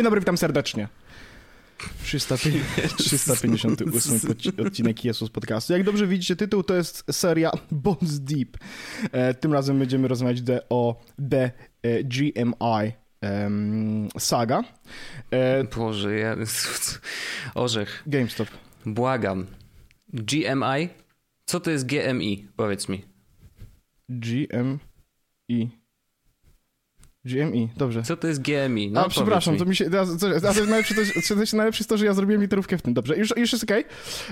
Dzień dobry, witam serdecznie. 358 odcinek Jesus Podcastu. Jak dobrze widzicie, tytuł to jest seria Bones Deep. E, tym razem będziemy rozmawiać o The e, GMI Saga. E, Boże, ja... Orzech. GameStop. Błagam. GMI? Co to jest GMI? Powiedz mi. GMI. GMI, dobrze. Co to jest GMI? No, A, przepraszam, to mi się. A, a, najlepsze, to, najlepsze jest to, że ja zrobiłem literówkę w tym. Dobrze, już, już jest okej.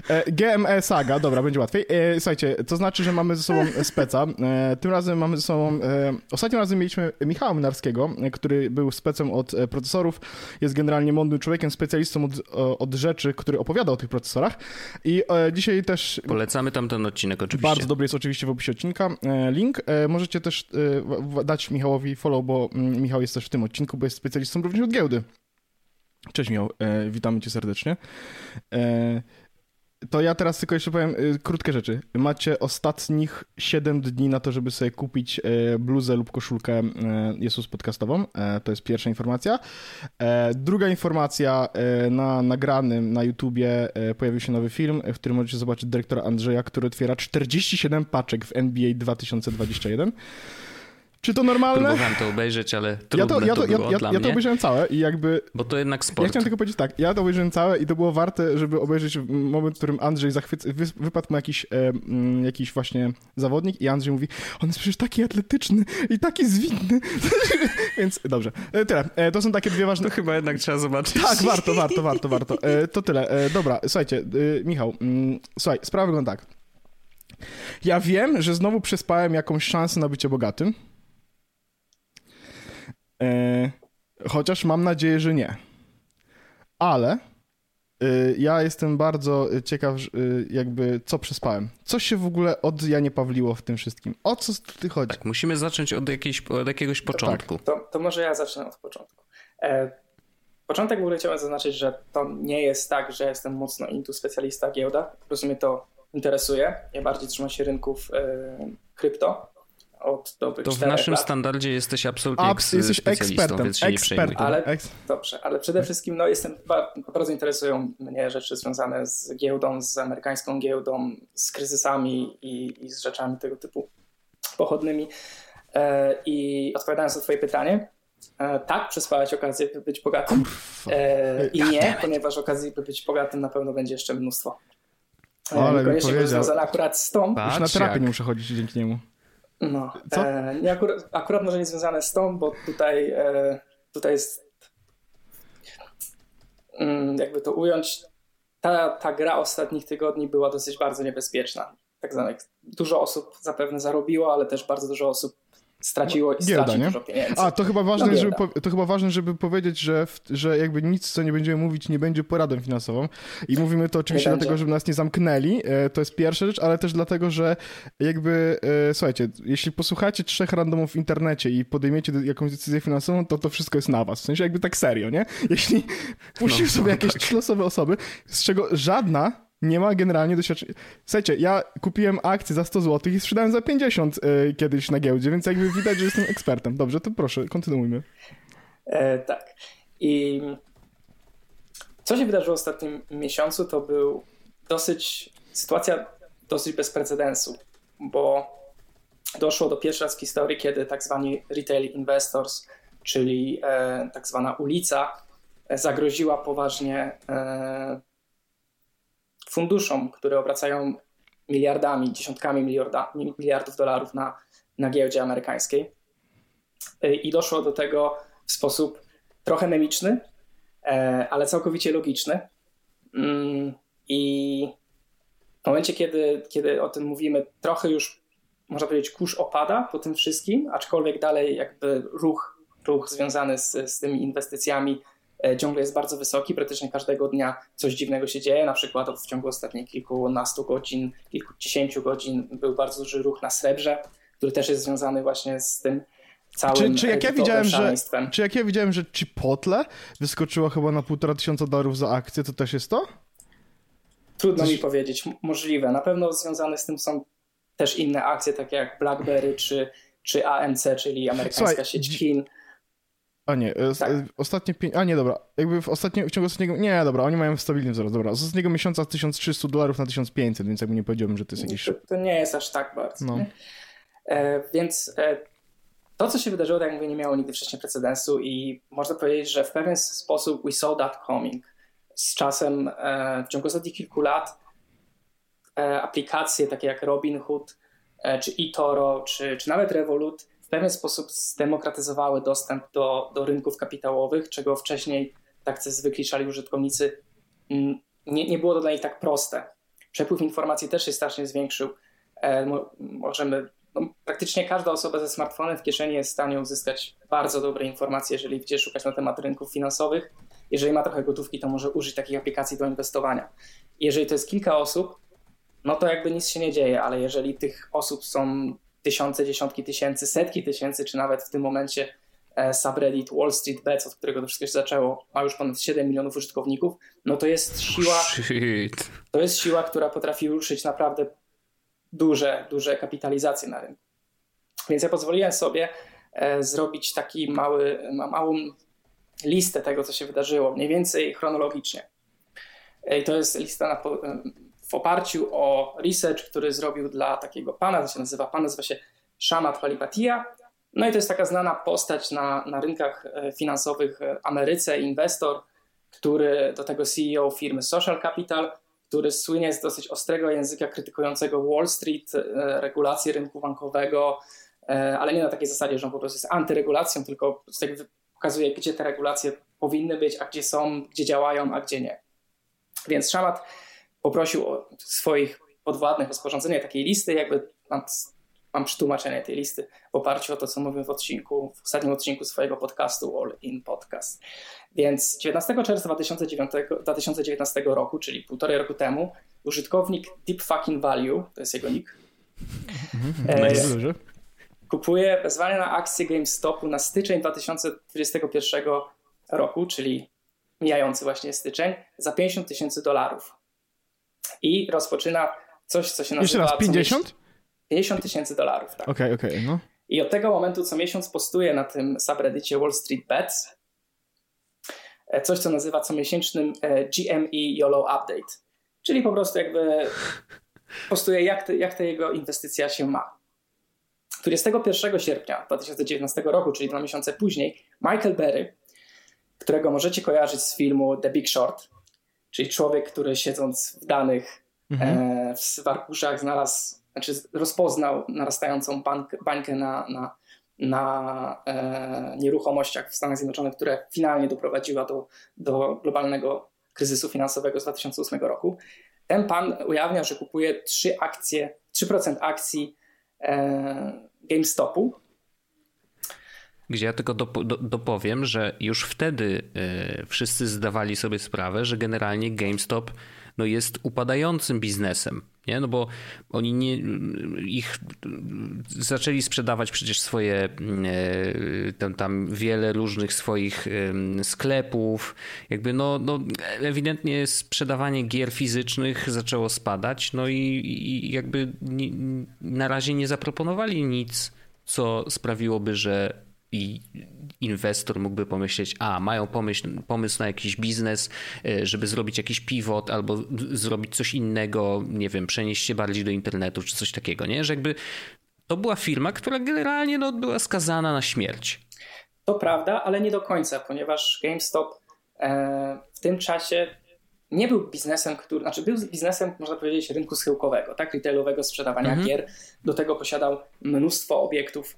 Okay. E, GME Saga, dobra, będzie łatwiej. E, słuchajcie, to znaczy, że mamy ze sobą speca. E, tym razem mamy ze sobą. E, ostatnim razem mieliśmy Michała Mynarskiego, e, który był specem od e, procesorów. Jest generalnie mądrym człowiekiem, specjalistą od, od rzeczy, który opowiada o tych procesorach. I dzisiaj też. Polecamy tam ten odcinek, oczywiście. Bardzo dobry jest oczywiście w opisie odcinka. link. możecie też dać Michałowi follow, bo Michał jest też w tym odcinku, bo jest specjalistą również od giełdy. Cześć Michał, e, witamy cię serdecznie. E, to ja teraz tylko jeszcze powiem e, krótkie rzeczy. Macie ostatnich 7 dni na to, żeby sobie kupić e, bluzę lub koszulkę e, Jezus podcastową. E, to jest pierwsza informacja. Druga informacja, na nagranym na YouTubie pojawił się nowy film, w którym możecie zobaczyć dyrektora Andrzeja, który otwiera 47 paczek w NBA 2021. Czy to normalne? Próbowałem to obejrzeć, ale trudne ja to, ja to, to było ja, ja mnie. to obejrzałem całe i jakby... Bo to jednak sport. Ja chciałem tylko powiedzieć tak, ja to obejrzałem całe i to było warte, żeby obejrzeć moment, w którym Andrzej zachwyc... wypadł mu jakiś, e, mm, jakiś właśnie zawodnik i Andrzej mówi, on jest przecież taki atletyczny i taki zwinny. Więc dobrze, e, tyle. E, to są takie dwie ważne... To chyba jednak trzeba zobaczyć. Tak, warto, warto, warto, warto. E, to tyle. E, dobra, słuchajcie, e, Michał, mm, słuchaj, sprawa wygląda tak. Ja wiem, że znowu przespałem jakąś szansę na bycie bogatym, chociaż mam nadzieję, że nie. Ale e, ja jestem bardzo ciekaw, e, jakby co przespałem. Co się w ogóle od Janie Pawliło w tym wszystkim? O co ty chodzi? Tak, musimy zacząć od, jakiejś, od jakiegoś początku. Tak. To, to może ja zacznę od początku. E, początek w ogóle chciałem zaznaczyć, że to nie jest tak, że jestem mocno intu specjalista giełda. Po prostu mnie to interesuje. Ja bardziej trzymam się rynków e, krypto od dobrych To w naszym lat. standardzie jesteś absolutnie Abs, jesteś ekspertem, więc się ekspertem. nie Ale, dobrze, ale przede wszystkim no, jestem, bardzo interesują mnie rzeczy związane z giełdą, z amerykańską giełdą, z kryzysami i, i z rzeczami tego typu pochodnymi. E, I odpowiadając na twoje pytanie, e, tak, przespałeś okazję, by być bogatym. E, I nie, ponieważ okazji, by być bogatym na pewno będzie jeszcze mnóstwo. Ale mi powiedział. związane akurat z tą. Już na terapię nie muszę chodzić dzięki niemu. No, e, nie akurat, akurat może nie związane z tą, bo tutaj, e, tutaj jest mm, jakby to ująć, ta, ta gra ostatnich tygodni była dosyć bardzo niebezpieczna. Tak zwanych, dużo osób zapewne zarobiło, ale też bardzo dużo osób straciło i Giełda, straci nie? dużo pieniędzy. A, to chyba ważne, no, żeby, to chyba ważne, żeby powiedzieć, że, w, że jakby nic, co nie będziemy mówić, nie będzie poradą finansową. I mówimy to oczywiście dlatego, żeby nas nie zamknęli, e, to jest pierwsza rzecz, ale też dlatego, że jakby, e, słuchajcie, jeśli posłuchacie trzech randomów w internecie i podejmiecie jakąś decyzję finansową, to to wszystko jest na was. W sensie jakby tak serio, nie? Jeśli puścisz no, sobie jakieś tak. trzy losowe osoby, z czego żadna nie ma generalnie doświadczenia. Słuchajcie, ja kupiłem akcję za 100 zł i sprzedałem za 50 y, kiedyś na giełdzie, więc jakby widać, że jestem ekspertem. Dobrze, to proszę, kontynuujmy. E, tak. I co się wydarzyło w ostatnim miesiącu, to był dosyć, sytuacja dosyć bez precedensu, bo doszło do pierwszy raz w historii, kiedy tak zwani retail investors, czyli e, tak zwana ulica, e, zagroziła poważnie e, funduszom, które obracają miliardami, dziesiątkami miliarda, miliardów dolarów na, na giełdzie amerykańskiej. Y, I doszło do tego w sposób trochę memiczny, e, ale całkowicie logiczny. Mm, I w momencie, kiedy, kiedy o tym mówimy, trochę już można powiedzieć, kurz opada po tym wszystkim, aczkolwiek dalej jakby ruch, ruch związany z, z tymi inwestycjami ciągle jest bardzo wysoki, praktycznie każdego dnia coś dziwnego się dzieje, na przykład w ciągu ostatnich kilkunastu godzin, kilkudziesięciu godzin był bardzo duży ruch na srebrze, który też jest związany właśnie z tym całym czy, czy jak ja widziałem, że Czy jak ja widziałem, że Chipotle wyskoczyło chyba na półtora tysiąca dolarów za akcję, to też jest to? Trudno Coś... mi powiedzieć, możliwe. Na pewno związane z tym są też inne akcje, takie jak BlackBerry czy, czy AMC, czyli amerykańska Słuchaj, sieć Chin. A nie, e, tak. E, ostatnie pięć, a nie, dobra, jakby w, ostatnie, w ciągu ostatniego, nie, dobra, oni mają stabilny wzrost, dobra, z ostatniego miesiąca 1300 dolarów na 1500, więc jakby nie powiedziałbym, że to jest jakiś... To, to nie jest aż tak bardzo, no. e, więc e, to, co się wydarzyło, tak jak mówię, nie miało nigdy wcześniej precedensu i można powiedzieć, że w pewien sposób we saw that coming. Z czasem, e, w ciągu ostatnich kilku lat e, aplikacje takie jak Robinhood, czy eToro, czy, czy nawet Revolut w pewien sposób zdemokratyzowały dostęp do, do rynków kapitałowych, czego wcześniej tak zwykli szali użytkownicy mm, nie, nie było to dla nich tak proste. Przepływ informacji też się strasznie zwiększył. E, możemy, no, praktycznie każda osoba ze smartfonem w kieszeni jest w stanie uzyskać bardzo dobre informacje, jeżeli gdzie szukać na temat rynków finansowych. Jeżeli ma trochę gotówki, to może użyć takich aplikacji do inwestowania. Jeżeli to jest kilka osób, no to jakby nic się nie dzieje, ale jeżeli tych osób są tysiące, dziesiątki tysięcy, setki tysięcy, czy nawet w tym momencie e, subreddit Wall Street Bets, od którego to wszystko się zaczęło, ma już ponad 7 milionów użytkowników, no to jest siła, Shit. to jest siła, która potrafi ruszyć naprawdę duże, duże kapitalizacje na rynku. Więc ja pozwoliłem sobie e, zrobić taki mały, małą listę tego, co się wydarzyło, mniej więcej chronologicznie. I to jest lista na, w oparciu o research, który zrobił dla takiego pana, to się nazywa, pan nazywa się Shamat Palipatia. No i to jest taka znana postać na, na rynkach e, finansowych Ameryce, inwestor, który do tego CEO firmy Social Capital, który słynie z dosyć ostrego języka krytykującego Wall Street, e, regulacje rynku bankowego, e, ale nie na takiej zasadzie, że on po prostu jest antyregulacją, tylko pokazuje, gdzie te regulacje powinny być, a gdzie są, gdzie działają, a gdzie nie. Więc Shamat poprosił o swoich podwładnych o sporządzenie takiej listy, jakby mam, mam przetłumaczenie tej listy w oparciu o to, co mówię w odcinku, w ostatnim odcinku swojego podcastu All In Podcast. Więc 19 czerwca 2009, 2019 roku, czyli półtorej roku temu, użytkownik Deep Fucking Value, to jest jego nick, mhm, e, kupuje wezwanie na akcję GameStopu na styczeń 2021 roku, czyli mijający właśnie styczeń, za 50 tysięcy dolarów i rozpoczyna coś, co się nazywa... Jeszcze raz, 50? 50 tysięcy dolarów, tak. Okej, okay, okej, okay, no. I od tego momentu co miesiąc postuje na tym subreddicie Wall Street Bets e, coś, co nazywa comiesięcznym e, GME YOLO Update. Czyli po prostu jakby postuje, jak, te, jak ta jego inwestycja się ma. 21 sierpnia 2019 roku, czyli dwa miesiące później, Michael Berry, którego możecie kojarzyć z filmu The Big Short, czyli człowiek, który siedząc w danych mhm. e, w arkuszach znalazł, znaczy rozpoznał narastającą bank, bańkę na, na, na e, nieruchomościach w Stanach Zjednoczonych, które finalnie doprowadziła do, do globalnego kryzysu finansowego z 2008 roku. Ten pan ujawnia, że kupuje 3 akcje, 3% akcji e, GameStopu gdzie ja tylko dopowiem, że już wtedy y, wszyscy zdawali sobie sprawę, że generalnie GameStop no, jest upadającym biznesem. Nie? No bo oni nie, ich zaczęli sprzedawać przecież swoje y, tam, tam wiele różnych swoich sklepów. Jakby no, no ewidentnie sprzedawanie gier fizycznych zaczęło spadać. No i, i jakby na razie nie zaproponowali nic, co sprawiłoby, że i inwestor mógłby pomyśleć, a mają pomysł, pomysł na jakiś biznes, e, żeby zrobić jakiś pivot albo zrobić coś innego, nie wiem, przenieść się bardziej do internetu czy coś takiego, nie? Że jakby to była firma, która generalnie no, była skazana na śmierć. To prawda, ale nie do końca, ponieważ GameStop e, w tym czasie nie był biznesem, który, znaczy był biznesem, można powiedzieć, rynku schyłkowego, tak, retailowego sprzedawania mhm. gier. Do tego posiadał mnóstwo obiektów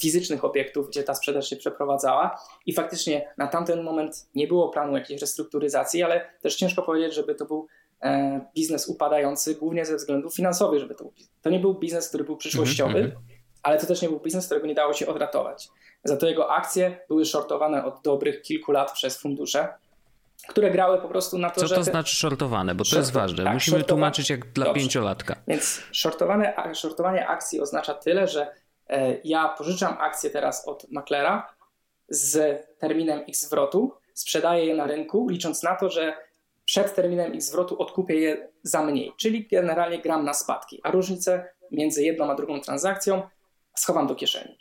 fizycznych obiektów, gdzie ta sprzedaż się przeprowadzała i faktycznie na tamten moment nie było planu jakiejś restrukturyzacji, ale też ciężko powiedzieć, żeby to był e, biznes upadający głównie ze względów finansowych, żeby to był, to nie był biznes, który był przyszłościowy, mm -hmm. ale to też nie był biznes, którego nie dało się odratować. Za to jego akcje były shortowane od dobrych kilku lat przez fundusze, które grały po prostu na to, Co że... Co to znaczy shortowane? Bo to jest ważne. Tak, Musimy tłumaczyć jak dla Dobrze. pięciolatka. Więc shortowane, shortowanie akcji oznacza tyle, że E, ja pożyczam akcje teraz od maklera z terminem ich zwrotu, sprzedaję je na rynku, licząc na to, że przed terminem ich zwrotu odkupię je za mniej, czyli generalnie gram na spadki, a różnicę między jedną a drugą transakcją schowam do kieszeni.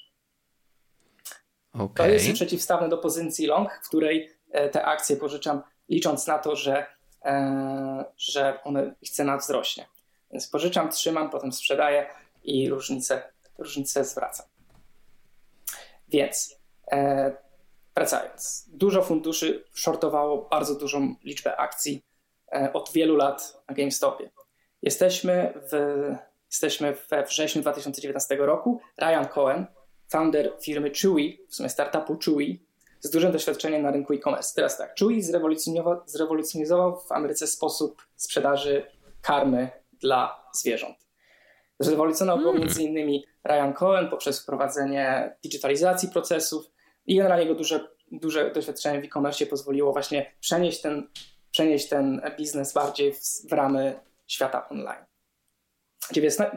Okay. To jest przeciwstawne do pozycji long, w której e, te akcje pożyczam, licząc na to, że, e, że one, ich cena wzrośnie. Więc pożyczam, trzymam, potem sprzedaję i różnicę, różnicę zwracam. Więc e, wracając, dużo funduszy shortowało bardzo dużą liczbę akcji e, od wielu lat na GameStopie. Jesteśmy, w, jesteśmy we wrześniu 2019 roku. Ryan Cohen, founder firmy Chewy, w sumie startupu Chewy, z dużym doświadczeniem na rynku e-commerce. Teraz tak, Chewy zrewolucjonizował w Ameryce sposób sprzedaży karmy dla zwierząt. Zrewolucjonował hmm. między innymi Ryan Cohen poprzez wprowadzenie digitalizacji procesów i generalnie jego duże, duże doświadczenie w e-commerce pozwoliło właśnie przenieść ten, przenieść ten biznes bardziej w, w ramy świata online.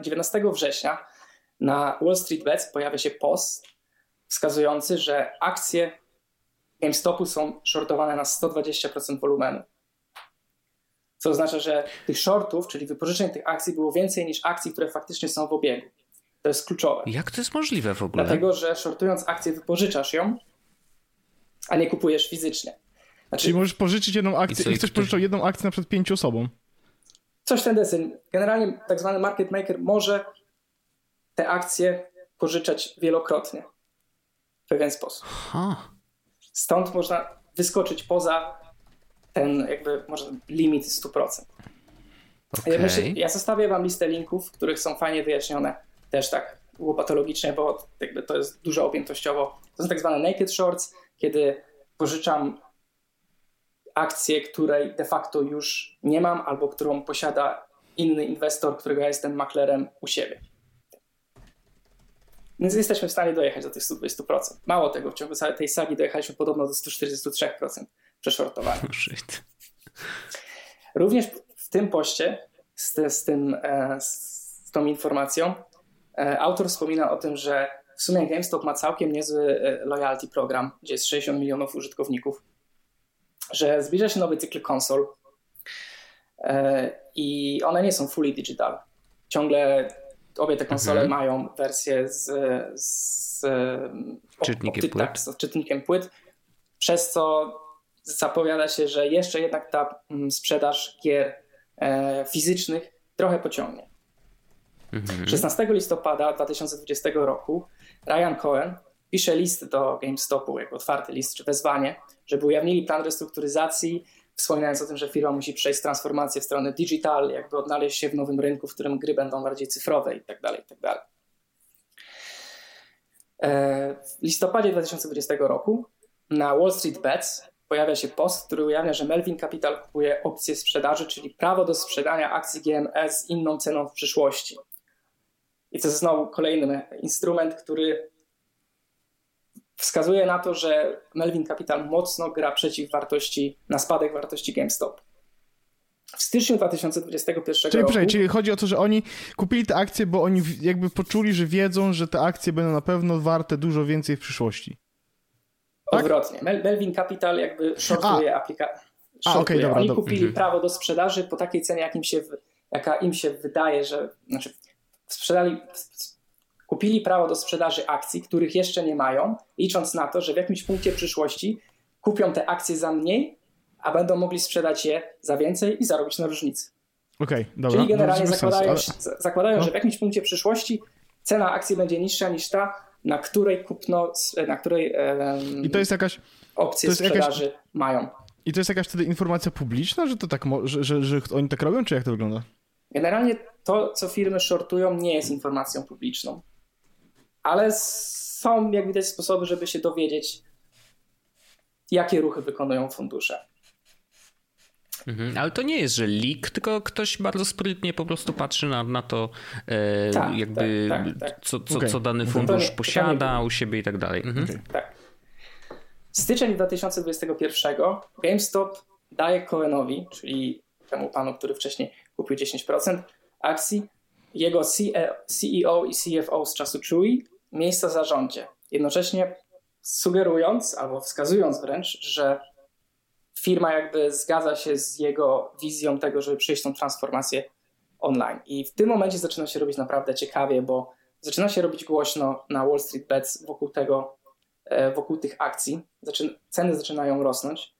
19 września na Wall Street Bets pojawia się post wskazujący, że akcje GameStopu są shortowane na 120% wolumenu. Co oznacza, że tych shortów, czyli wypożyczeń tych akcji było więcej niż akcji, które faktycznie są w obiegu. To jest kluczowe. Jak to jest możliwe w ogóle? Dlatego, że shortując akcję wypożyczasz ją, a nie kupujesz fizycznie. Znaczy, Czyli możesz pożyczyć jedną akcję i, i chcesz pożyczyć jedną akcję na przykład pięciu osobom. Coś ten deseń. Generalnie tak zwany market maker może te akcje pożyczać wielokrotnie w pewien sposób. Stąd można wyskoczyć poza ten jakby może limit 100%. Okay. Ja, myślę, ja zostawię wam listę linków, których są fajnie wyjaśnione też tak łopatologicznie, bo jakby to jest dużo objętościowo. To są tak zwane naked shorts, kiedy pożyczam akcję, której de facto już nie mam, albo którą posiada inny inwestor, którego ja jestem maklerem u siebie. Więc jesteśmy w stanie dojechać do tych 120%. Mało tego, w ciągu tej sagi dojechaliśmy podobno do 143% przeszortowania. Również w tym poście z, z, tym, e, z tą informacją e, autor wspomina o tym, że w sumie GameStop ma całkiem niezły e, loyalty program, gdzie jest 60 milionów użytkowników, że zbliża się nowy cykl konsol i one nie są fully digital. Ciągle obie te konsole mhm. mają wersję z, z czytnikiem, płyt. Tak, z czytnikiem płyt, przez co zapowiada się, że jeszcze jednak ta mm, sprzedaż gier e, fizycznych trochę pociągnie. Mhm. 16 listopada 2020 roku Ryan Cohen pisze list do GameStopu, jako otwarty list czy wezwanie, żeby ujawnili plan restrukturyzacji, wspominając o tym, że firma musi przejść transformację w stronę digital, jakby odnaleźć się w nowym rynku, w którym gry będą bardziej cyfrowe itd. Tak itd. Tak e, w listopadzie 2020 roku na Wall Street Bets pojawia się post, który ujawnia, że Melvin Capital kupuje opcję sprzedaży, czyli prawo do sprzedania akcji GMS z inną ceną w przyszłości. I to jest znowu kolejny instrument, który wskazuje na to, że Melvin Capital mocno gra przeciw wartości, na spadek wartości GameStop. W styczniu 2021 czyli, roku... Czyli chodzi o to, że oni kupili te akcje, bo oni jakby poczuli, że wiedzą, że te akcje będą na pewno warte dużo więcej w przyszłości. Tak? Odwrotnie. Melvin Capital jakby shortuje aplikację. Okay, dobra, Oni dobra. kupili mhm. prawo do sprzedaży po takiej cenie, jak im się, jaka im się wydaje, że znaczy sprzedali, kupili prawo do sprzedaży akcji, których jeszcze nie mają, licząc na to, że w jakimś punkcie przyszłości kupią te akcje za mniej, a będą mogli sprzedać je za więcej i zarobić na różnicy. Okej, okay, dobra. Czyli generalnie zakładają, ale... zakładają no. że w jakimś punkcie przyszłości cena akcji będzie niższa niż ta, na której kupno, na której um, I to jest jakaś opcje jest sprzedaży jakaś, mają. I to jest jakaś wtedy informacja publiczna, że to tak, że, że, że oni tak robią, czy jak to wygląda? Generalnie to, co firmy shortują, nie jest informacją publiczną. Ale są, jak widać, sposoby, żeby się dowiedzieć, jakie ruchy wykonują fundusze. Mhm, ale to nie jest, że leak, tylko ktoś bardzo sprytnie po prostu patrzy na, na to, e, tak, jakby tak, tak, tak. Co, co, okay. co dany fundusz to posiada u siebie i tak dalej. Mhm. Okay. Tak. Styczeń 2021 GameStop daje Cohenowi, czyli temu panu, który wcześniej kupił 10% akcji, jego CEO i CFO z czasu Chewy miejsca w zarządzie. Jednocześnie sugerując albo wskazując wręcz, że firma jakby zgadza się z jego wizją tego, żeby przejść tą transformację online. I w tym momencie zaczyna się robić naprawdę ciekawie, bo zaczyna się robić głośno na Wall Street Bets wokół tego, wokół tych akcji. Ceny zaczynają rosnąć,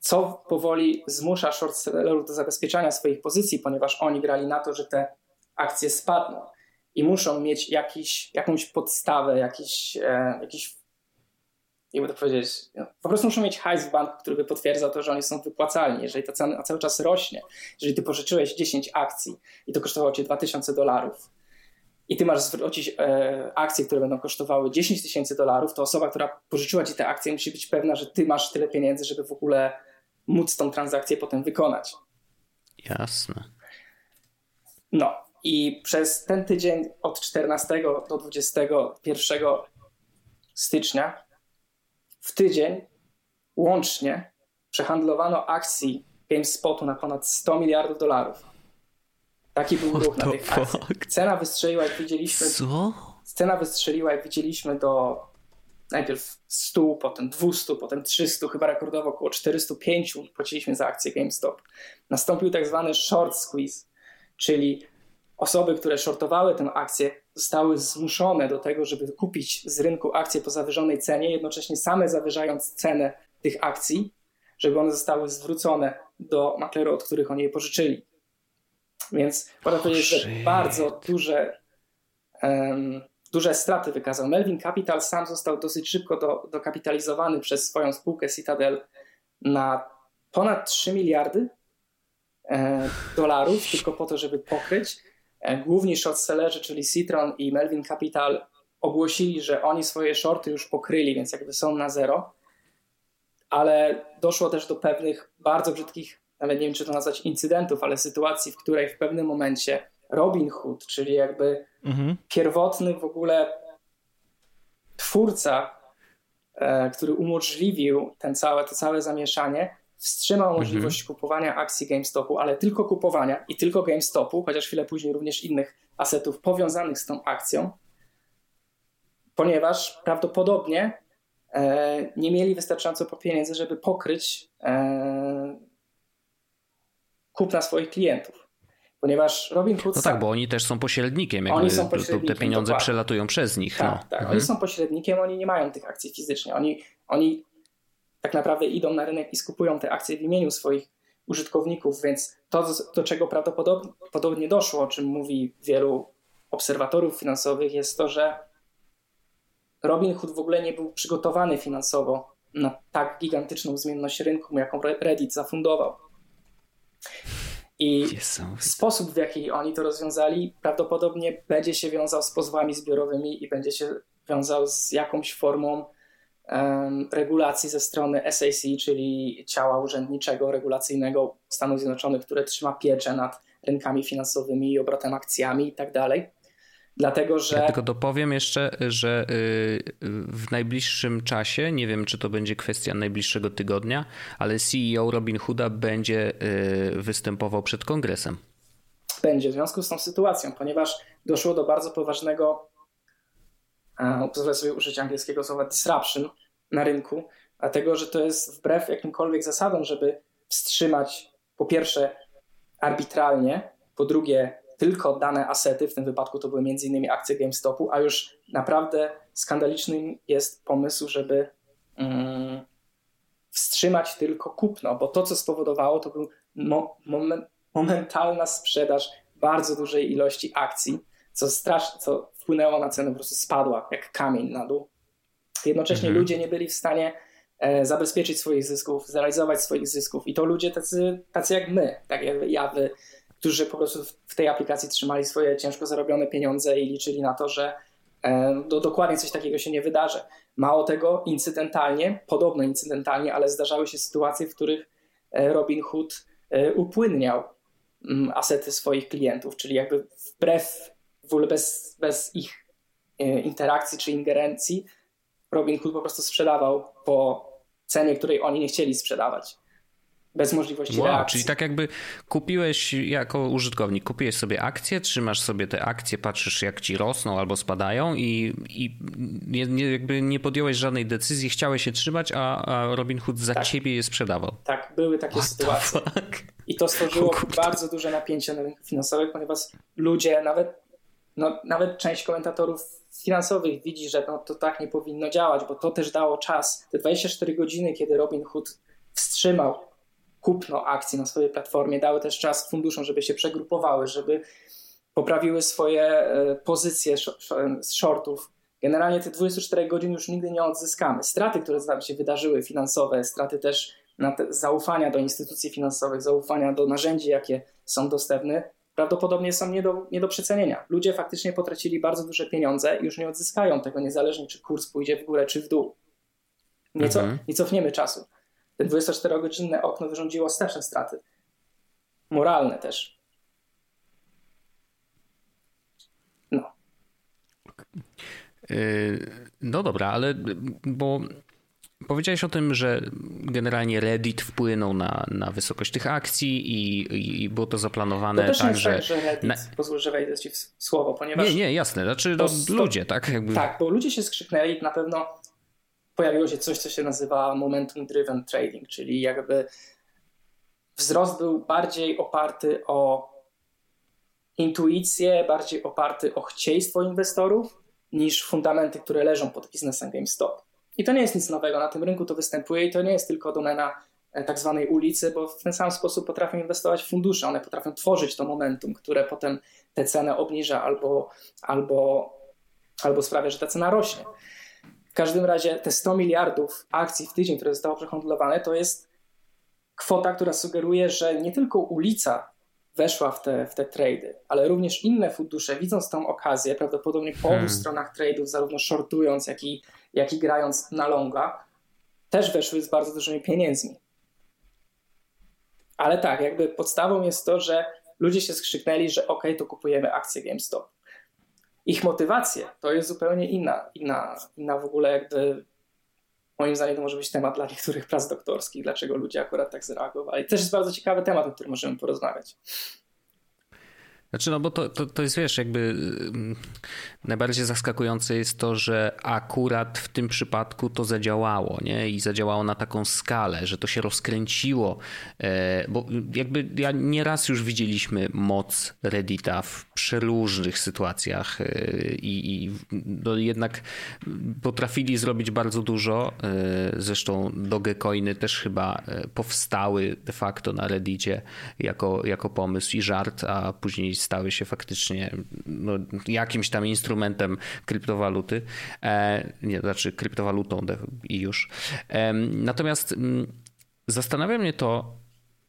co powoli zmusza short sellerów do zabezpieczania swoich pozycji, ponieważ oni grali na to, że te akcje spadną i muszą mieć jakiś, jakąś podstawę, jakiś, e, jakiś jakby to powiedzieć, no, po prostu muszą mieć hajs w banku, który by potwierdzał to, że oni są wypłacalni. Jeżeli ta cena cały czas rośnie, jeżeli ty pożyczyłeś 10 akcji i to kosztowało cię 2000 dolarów i ty masz zwrócić e, akcje, które będą kosztowały 10 tysięcy dolarów, to osoba, która pożyczyła ci te akcje musi być pewna, że ty masz tyle pieniędzy, żeby w ogóle móc tą transakcję potem wykonać. Jasne. No i przez ten tydzień od 14 do 21 stycznia w tydzień łącznie przehandlowano akcji GameSpotu na ponad 100 miliardów dolarów. Taki był ruch na tych akcjach. Cena wystrzeliła, jak widzieliśmy. Co? Cena wystrzeliła, jak widzieliśmy, do najpierw 100, potem 200, potem 300, chyba rekordowo około 405 płaciliśmy za akcję GameStop. Nastąpił tak zwany short squeeze, czyli osoby, które shortowały tę akcję, zostały zmuszone do tego, żeby kupić z rynku akcje po zawyżonej cenie, jednocześnie same zawyżając cenę tych akcji, żeby one zostały zwrócone do maklerów, od których oni je pożyczyli. Więc można powiedzieć, że bardzo duże, um, duże straty wykazał. Melvin Capital sam został dosyć szybko do, dokapitalizowany przez swoją spółkę Citadel na ponad 3 miliardy e, dolarów, tylko po to, żeby pokryć główni shortsellerzy, czyli Citron i Melvin Capital, ogłosili, że oni swoje shorty już pokryli, więc jakby są na zero. Ale doszło też do pewnych bardzo brzydkich, nawet nie wiem czy to nazwać incydentów, ale sytuacji, w której w pewnym momencie Robin Hood, czyli jakby mhm. pierwotny w ogóle twórca, e, który umożliwił ten całe, to całe zamieszanie, wstrzymał mhm. możliwość kupowania akcji GameStopu, ale tylko kupowania i tylko GameStopu, chociaż chwilę później również innych asetów powiązanych z tą akcją, ponieważ prawdopodobnie e, nie mieli wystarczająco pieniędzy, żeby pokryć e, kupna swoich klientów. Ponieważ Robinhood. No tak, bo oni też są pośrednikiem. Jakby oni są pośrednikiem. Te pieniądze dokładnie. przelatują przez nich. Tak, no. tak. Mhm. Oni są pośrednikiem, oni nie mają tych akcji fizycznie. Oni, oni tak naprawdę idą na rynek i skupują te akcje w imieniu swoich użytkowników, więc to, do czego prawdopodobnie doszło, o czym mówi wielu obserwatorów finansowych, jest to, że Robinhood w ogóle nie był przygotowany finansowo na tak gigantyczną zmienność rynku, jaką Reddit zafundował. I sposób, w jaki oni to rozwiązali, prawdopodobnie będzie się wiązał z pozwami zbiorowymi i będzie się wiązał z jakąś formą regulacji ze strony SAC, czyli ciała urzędniczego regulacyjnego Stanów Zjednoczonych, które trzyma pieczę nad rynkami finansowymi i obrotem akcjami i tak dalej. Dlatego, że. Ja tylko dopowiem jeszcze, że y, w najbliższym czasie, nie wiem czy to będzie kwestia najbliższego tygodnia, ale CEO Robin Hooda będzie y, występował przed kongresem. Będzie w związku z tą sytuacją, ponieważ doszło do bardzo poważnego pozwolę sobie użyć angielskiego słowa disruption na rynku, dlatego że to jest wbrew jakimkolwiek zasadom, żeby wstrzymać po pierwsze arbitralnie, po drugie tylko dane asety, w tym wypadku to były m.in. akcje GameStopu, a już naprawdę skandalicznym jest pomysł, żeby mm, wstrzymać tylko kupno, bo to, co spowodowało, to był mo moment, momentalna sprzedaż bardzo dużej ilości akcji, co strasznie, co wpłynęło na cenę, po prostu spadła jak kamień na dół. Jednocześnie mhm. ludzie nie byli w stanie e, zabezpieczyć swoich zysków, zrealizować swoich zysków i to ludzie tacy, tacy jak my, tak jak ja, wy, którzy po prostu w tej aplikacji trzymali swoje ciężko zarobione pieniądze i liczyli na to, że e, do, dokładnie coś takiego się nie wydarzy. Mało tego, incydentalnie, podobno incydentalnie, ale zdarzały się sytuacje, w których e, Robin Hood upłynniał mm, asety swoich klientów, czyli jakby wbrew w ogóle bez, bez ich e, interakcji czy ingerencji, Robinhood po prostu sprzedawał po cenie, której oni nie chcieli sprzedawać. Bez możliwości wow, reakcji. Czyli tak jakby kupiłeś jako użytkownik, kupiłeś sobie akcje, trzymasz sobie te akcje, patrzysz jak ci rosną albo spadają i, i nie, nie, jakby nie podjąłeś żadnej decyzji, chciałeś się trzymać, a, a Robinhood za tak. ciebie je sprzedawał. Tak, były takie What sytuacje. I to stworzyło bardzo duże napięcie na rynku finansowym, ponieważ ludzie, nawet no, nawet część komentatorów finansowych widzi, że no, to tak nie powinno działać, bo to też dało czas. Te 24 godziny, kiedy Robin Hood wstrzymał kupno akcji na swojej platformie, dały też czas funduszom, żeby się przegrupowały, żeby poprawiły swoje e, pozycje z shortów. Generalnie te 24 godzin już nigdy nie odzyskamy. Straty, które tam się wydarzyły, finansowe, straty też zaufania do instytucji finansowych, zaufania do narzędzi, jakie są dostępne, prawdopodobnie są nie do, nie do przecenienia. Ludzie faktycznie potracili bardzo duże pieniądze i już nie odzyskają tego, niezależnie czy kurs pójdzie w górę czy w dół. Nie, co, mhm. nie cofniemy czasu. Te 24-godzinne okno wyrządziło straszne straty. Moralne też. No. Yy, no dobra, ale bo Powiedziałeś o tym, że generalnie Reddit wpłynął na, na wysokość tych akcji i, i było to zaplanowane to też tak, nie że... Tak, że Reddit, na... pozwól, że wejdę ci w słowo, ponieważ... Nie, nie, jasne, znaczy no, to, ludzie, tak? Jakby... Tak, bo ludzie się skrzyknęli, na pewno pojawiło się coś, co się nazywa momentum driven trading, czyli jakby wzrost był bardziej oparty o intuicję, bardziej oparty o chcieństwo inwestorów niż fundamenty, które leżą pod biznesem GameStop. I to nie jest nic nowego, na tym rynku to występuje i to nie jest tylko domena e, tak zwanej ulicy, bo w ten sam sposób potrafią inwestować fundusze, one potrafią tworzyć to momentum, które potem tę cenę obniża albo, albo, albo sprawia, że ta cena rośnie. W każdym razie te 100 miliardów akcji w tydzień, które zostało przehandlowane, to jest kwota, która sugeruje, że nie tylko ulica weszła w te, w te trady, ale również inne fundusze, widząc tą okazję, prawdopodobnie po hmm. obu stronach trade'ów, zarówno shortując, jak i jak i grając na longa, też weszły z bardzo dużymi pieniędzmi. Ale tak, jakby podstawą jest to, że ludzie się skrzyknęli, że ok, to kupujemy akcję GameStop. Ich motywacje to jest zupełnie inna, inna, inna w ogóle jakby moim zdaniem to może być temat dla niektórych prac doktorskich, dlaczego ludzie akurat tak zareagowali. Też jest bardzo ciekawy temat, o którym możemy porozmawiać. Znaczy, no bo to, to, to jest, wiesz, jakby najbardziej zaskakujące jest to, że akurat w tym przypadku to zadziałało, nie? I zadziałało na taką skalę, że to się rozkręciło, e, bo jakby ja nieraz już widzieliśmy moc Reddita w przeróżnych sytuacjach e, i, i no jednak potrafili zrobić bardzo dużo. E, zresztą Dogecoiny też chyba powstały de facto na Reddicie jako, jako pomysł i żart, a później stały się faktycznie no, jakimś tam instrumentem kryptowaluty, e, nie, znaczy kryptowalutą i już. E, natomiast mm, zastanawia mnie to,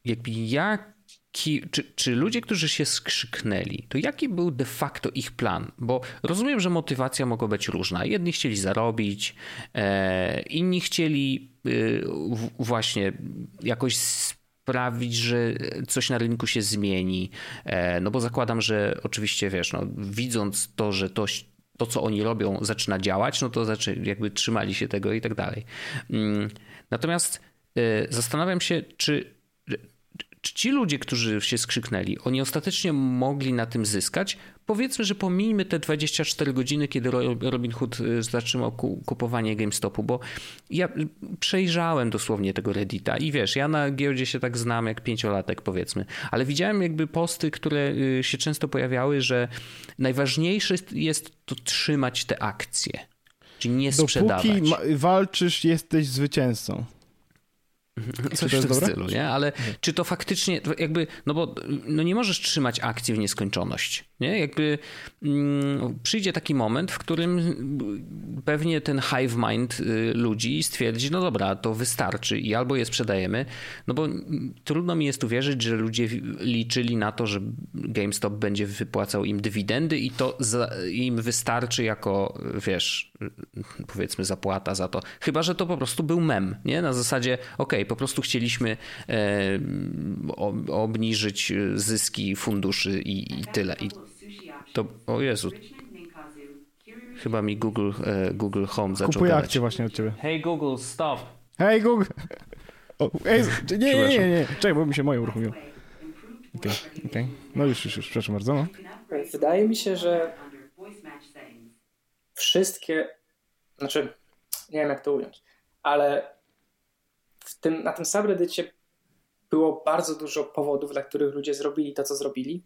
jakby jak czy, czy, ludzie, którzy się skrzyknęli, to jaki był de facto ich plan? Bo rozumiem, że motywacja mogła być różna. Jedni chcieli zarobić, e, inni chcieli y, właśnie jakoś sprawić, że coś na rynku się zmieni. E, no bo zakładam, że oczywiście wiesz, no, widząc to, że to, to, co oni robią, zaczyna działać, no to znaczy jakby trzymali się tego i tak dalej. Mm, natomiast e, zastanawiam się, czy czy ci ludzie, którzy się skrzyknęli, oni ostatecznie mogli na tym zyskać? Powiedzmy, że pomijmy te 24 godziny, kiedy Robin Hood y, zatrzymał kupowanie GameStopu, bo ja przejrzałem dosłownie tego Reddita i wiesz, ja na giełdzie się tak znam jak pięciolatek powiedzmy, ale widziałem jakby posty, które y, się często pojawiały, że najważniejsze jest to trzymać te akcje, czyli nie sprzedawać. Dopóki walczysz, jesteś zwycięzcą. Coś w tym stylu, nie? Ale mhm. czy to faktycznie, jakby, no bo no nie możesz trzymać akcji w nieskończoność, nie? Jakby mm, przyjdzie taki moment, w którym pewnie ten hive mind y, ludzi stwierdzi, no dobra, to wystarczy i albo je sprzedajemy, no bo trudno mi jest uwierzyć, że ludzie liczyli na to, że GameStop będzie wypłacał im dywidendy i to za, im wystarczy jako, wiesz, powiedzmy zapłata za to. Chyba, że to po prostu był mem, nie? Na zasadzie, okay, po prostu chcieliśmy e, obniżyć zyski funduszy i, i tyle. I to, o Jezu, chyba mi Google, e, Google Home zaczął Kupuję gadać. akcje właśnie od ciebie. Hey Google, stop. Hey Google. O, ej, nie, nie, nie, nie, czekaj, bo mi się moje uruchomiło. Okej, okay, okay, No już, już, już, przepraszam bardzo. No. Wydaje mi się, że wszystkie, znaczy, nie wiem jak to ująć, ale w tym, na tym subreddicie było bardzo dużo powodów, dla których ludzie zrobili to, co zrobili.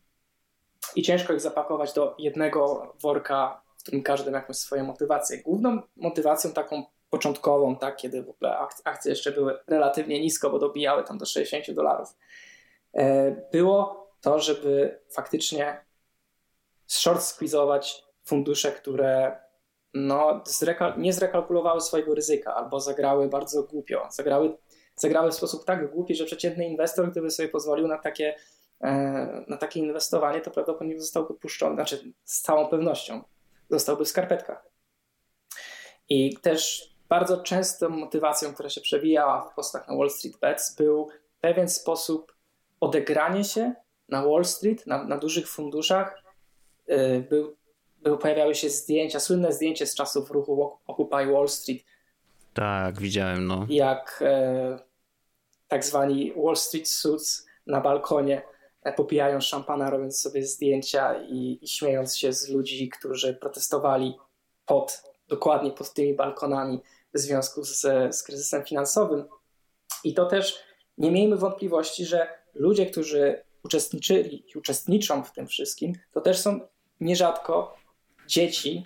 I ciężko ich zapakować do jednego worka, w którym każdy ma jakąś swoją motywację. Główną motywacją taką początkową, tak, kiedy w ogóle akcje jeszcze były relatywnie nisko, bo dobijały tam do 60 dolarów, e, było to, żeby faktycznie short squeezować fundusze, które no, zrekal- nie zrekalkulowały swojego ryzyka albo zagrały bardzo głupio. Zagrały, zagrały w sposób tak głupi, że przeciętny inwestor, gdyby sobie pozwolił na takie, na takie inwestowanie, to prawdopodobnie zostałby puszczony, znaczy z całą pewnością zostałby w skarpetkach. I też bardzo częstą motywacją, która się przewijała w postach na Wall Street Bets, był pewien sposób odegranie się na Wall Street, na, na dużych funduszach. E, był pojawiały się zdjęcia, słynne zdjęcie z czasów ruchu Occupy Wall Street. Tak, widziałem, no. Jak e, tak zwani Wall Street Suits na balkonie e, popijają szampana, robiąc sobie zdjęcia i, i śmiejąc się z ludzi, którzy protestowali pod, dokładnie pod tymi balkonami w związku z, z kryzysem finansowym. I to też nie miejmy wątpliwości, że ludzie, którzy uczestniczyli i uczestniczą w tym wszystkim, to też są nierzadko dzieci,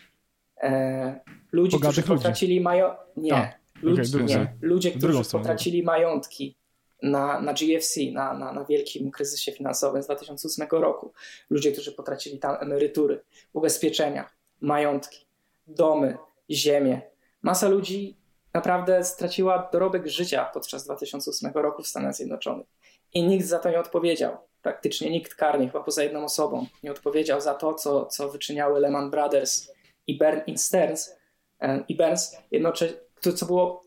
e, ludzi, Bogatych którzy potracili mają... Nie, A, ludzi, okay, nie. ludzie, którzy potracili majątki na, na GFC, na, na, na wielkim kryzysie finansowym z 2008 roku. Ludzie, którzy potracili tam emerytury, ubezpieczenia, majątki, domy, ziemię. Masa ludzi naprawdę straciła dorobek życia podczas 2008 roku w Stanach Zjednoczonych. I nikt za to nie odpowiedział praktycznie nikt karnie, chyba poza jedną osobą, nie odpowiedział za to, co, co wyczyniały Lehman Brothers i, Bern, Stearns e, i Burns, jednocześnie, co było